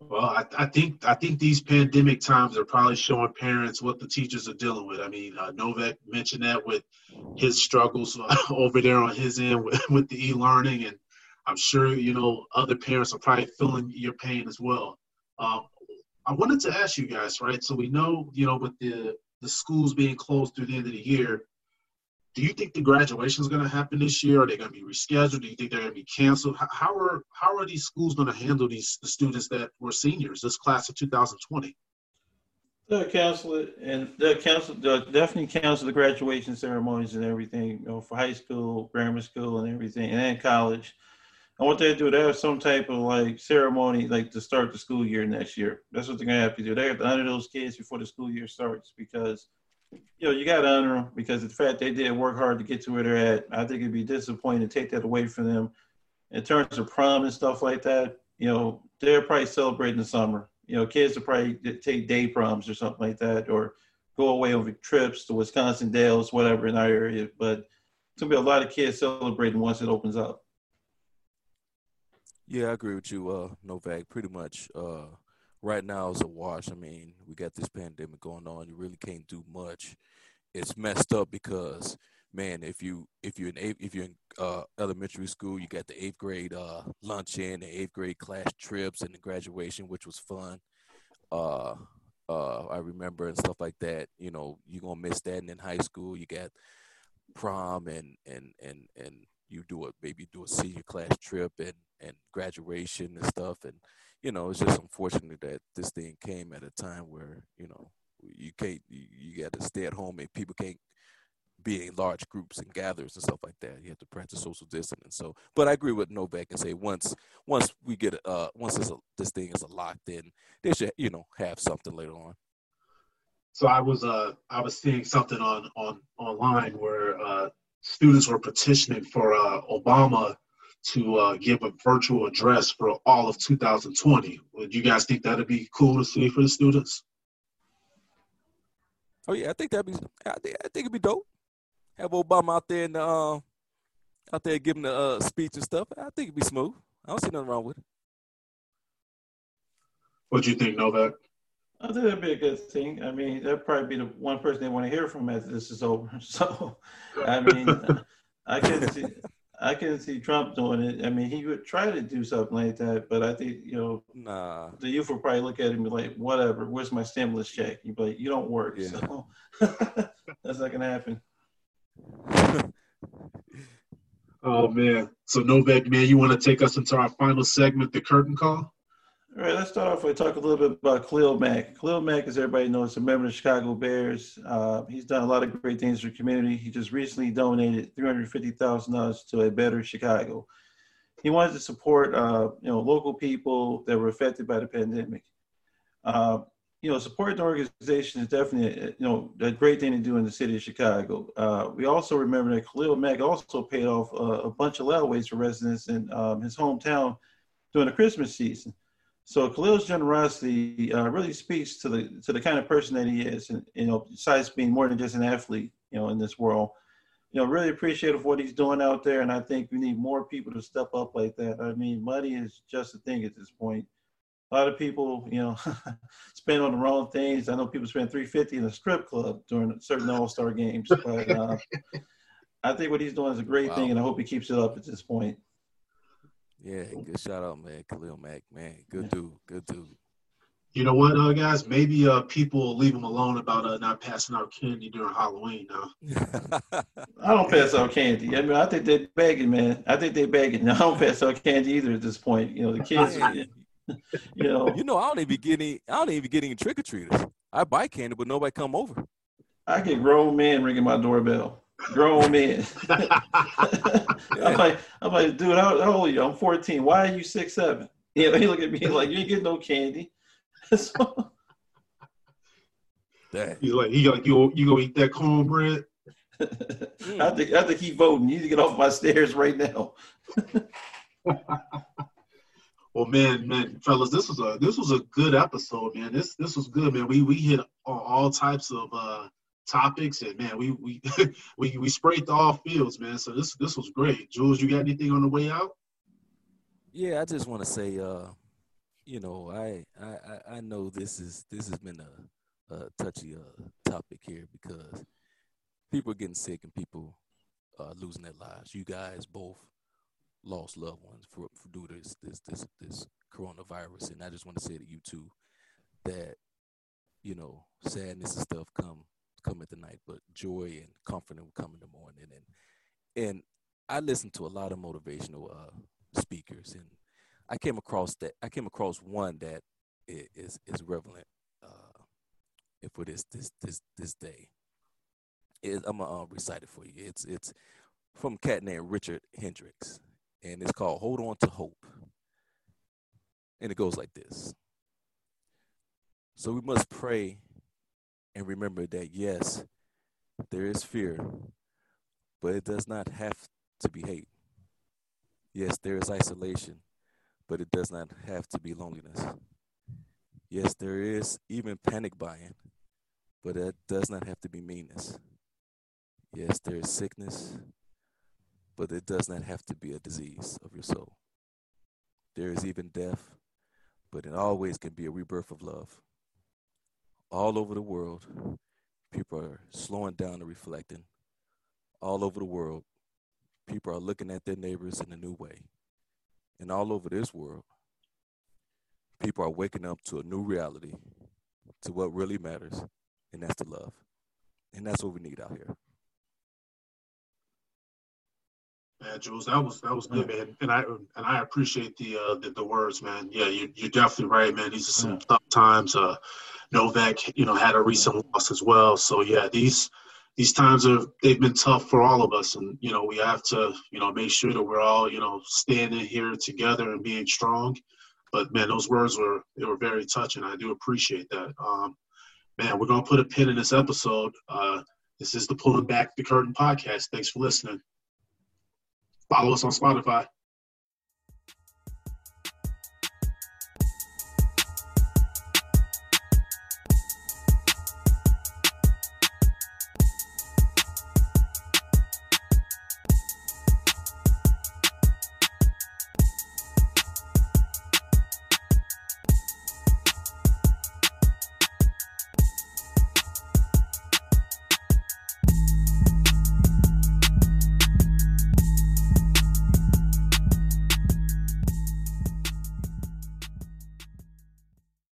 Well, I, I, think I think these pandemic times are probably showing parents what the teachers are dealing with. I mean, uh, Novak mentioned that with his struggles over there on his end with, with the e-learning, and I'm sure you know other parents are probably feeling your pain as well. Um, I wanted to ask you guys, right? So we know, you know, with the the schools being closed through the end of the year, do you think the graduation is going to happen this year? Are they going to be rescheduled? Do you think they're going to be canceled? How, are how are these schools going to handle these the students that were seniors, this class of 2020? They'll cancel it, and they'll cancel. They'll definitely cancel the graduation ceremonies and everything, you know, for high school, grammar school, and everything, and then college. And what they do, they have some type of like ceremony, like to start the school year next year. That's what they're gonna have to do. They have to honor those kids before the school year starts because you know, you got to honor them because the fact they did work hard to get to where they're at. I think it'd be disappointing to take that away from them. In terms of prom and stuff like that, you know, they're probably celebrating the summer. You know, kids will probably take day proms or something like that, or go away on trips to Wisconsin Dells, whatever in our area. But it's gonna be a lot of kids celebrating once it opens up. Yeah, I agree with you, uh, Novak. Pretty much, uh, right now is a wash. I mean, we got this pandemic going on. You really can't do much. It's messed up because man, if you if you're in eighth, if you're in uh, elementary school, you got the eighth grade uh, luncheon, the eighth grade class trips, and the graduation, which was fun. Uh, uh, I remember and stuff like that. You know, you're gonna miss that. And in high school, you got prom and and and and you do it. Maybe do a senior class trip and and graduation and stuff. And you know, it's just unfortunate that this thing came at a time where you know you can't you, you got to stay at home and people can't be in large groups and gatherings and stuff like that. You have to practice social distancing. So, but I agree with Novak and say once once we get uh once this this thing is locked in, they should you know have something later on. So I was uh I was seeing something on on online where uh students were petitioning for uh Obama to uh, give a virtual address for all of 2020. Would you guys think that'd be cool to see for the students? Oh yeah, I think that'd be. I think, I think it'd be dope. Have Obama out there and uh, out there giving the uh, speech and stuff. I think it'd be smooth. I don't see nothing wrong with it. What do you think, Novak? I think that'd be a good thing. I mean, that'd probably be the one person they want to hear from after this is over. So, I mean, I can see. I can see Trump doing it. I mean, he would try to do something like that, but I think you know, nah. the youth will probably look at him and be like, "Whatever, where's my stimulus check?" You'd be like, "You don't work." Yeah. So That's not gonna happen. oh man. So Novak, man, you want to take us into our final segment, the curtain call? All right, let's start off with talk a little bit about Khalil Mack. Khalil Mack, as everybody knows, is a member of the Chicago Bears. Uh, he's done a lot of great things for the community. He just recently donated $350,000 to a better Chicago. He wanted to support, uh, you know, local people that were affected by the pandemic. Uh, you know, supporting the organization is definitely, you know, a great thing to do in the city of Chicago. Uh, we also remember that Khalil Mack also paid off a bunch of layaways for residents in um, his hometown during the Christmas season. So Khalil's generosity uh, really speaks to the to the kind of person that he is, and you know, besides being more than just an athlete, you know, in this world, you know, really appreciative of what he's doing out there, and I think we need more people to step up like that. I mean, money is just a thing at this point. A lot of people, you know, spend on the wrong things. I know people spend three fifty in a strip club during certain All Star games, but uh, I think what he's doing is a great wow. thing, and I hope he keeps it up at this point. Yeah, good shout out, man. Khalil Mack, man. Good dude. Good dude. You know what, uh, guys? Maybe uh, people leave him alone about uh, not passing out candy during Halloween now. I don't pass out candy. I mean, I think they're begging, man. I think they're begging. I don't pass out candy either at this point. You know, the kids, you know. You know, I don't even get any. I don't even get any trick or treaters. I buy candy, but nobody come over. I get grown men ringing my doorbell grown men. I'm like, I'm like, dude, how, how, old are you? I'm 14. Why are you six seven? You know, he look at me like, you ain't getting no candy. so, He's like, he like, you you gonna eat that cornbread? I think I think he voting. You need to get off my stairs right now. well, man, man, fellas, this was a this was a good episode, man. This this was good, man. We we hit all, all types of uh topics, and man, we we we we sprayed the all fields, man. So this this was great. Jules, you got anything on the way out? Yeah, I just want to say, uh, you know, I I I know this is this has been a, a touchy uh, topic here because people are getting sick and people uh, losing their lives. You guys both lost loved ones for, for due to this this this this coronavirus, and I just want to say to you too that you know sadness and stuff come come at the night, but joy and comfort will come in the morning. And and I listen to a lot of motivational uh, speakers, and I came across that. I came across one that is is relevant uh, for this this this this day. It, I'm gonna uh, recite it for you. It's it's from a cat named Richard Hendricks, and it's called "Hold On to Hope." And it goes like this. So we must pray and remember that yes, there is fear, but it does not have to be hate. Yes, there is isolation, but it does not have to be loneliness. Yes, there is even panic buying, but it does not have to be meanness. Yes, there is sickness, but it does not have to be a disease of your soul. There is even death, but it always can be a rebirth of love all over the world, people are slowing down and reflecting. All over the world, people are looking at their neighbors in a new way. And all over this world, people are waking up to a new reality, to what really matters, and that's the love. And that's what we need out here. Yeah, Jules, that was that was good, man, and I and I appreciate the uh, the, the words, man. Yeah, you, you're definitely right, man. These are some yeah. tough times. Uh, Novak, you know, had a recent loss as well. So yeah, these these times are they've been tough for all of us, and you know, we have to you know make sure that we're all you know standing here together and being strong. But man, those words were they were very touching. I do appreciate that. Um, man, we're gonna put a pin in this episode. Uh, this is the Pulling Back the Curtain podcast. Thanks for listening. Follow us on Spotify.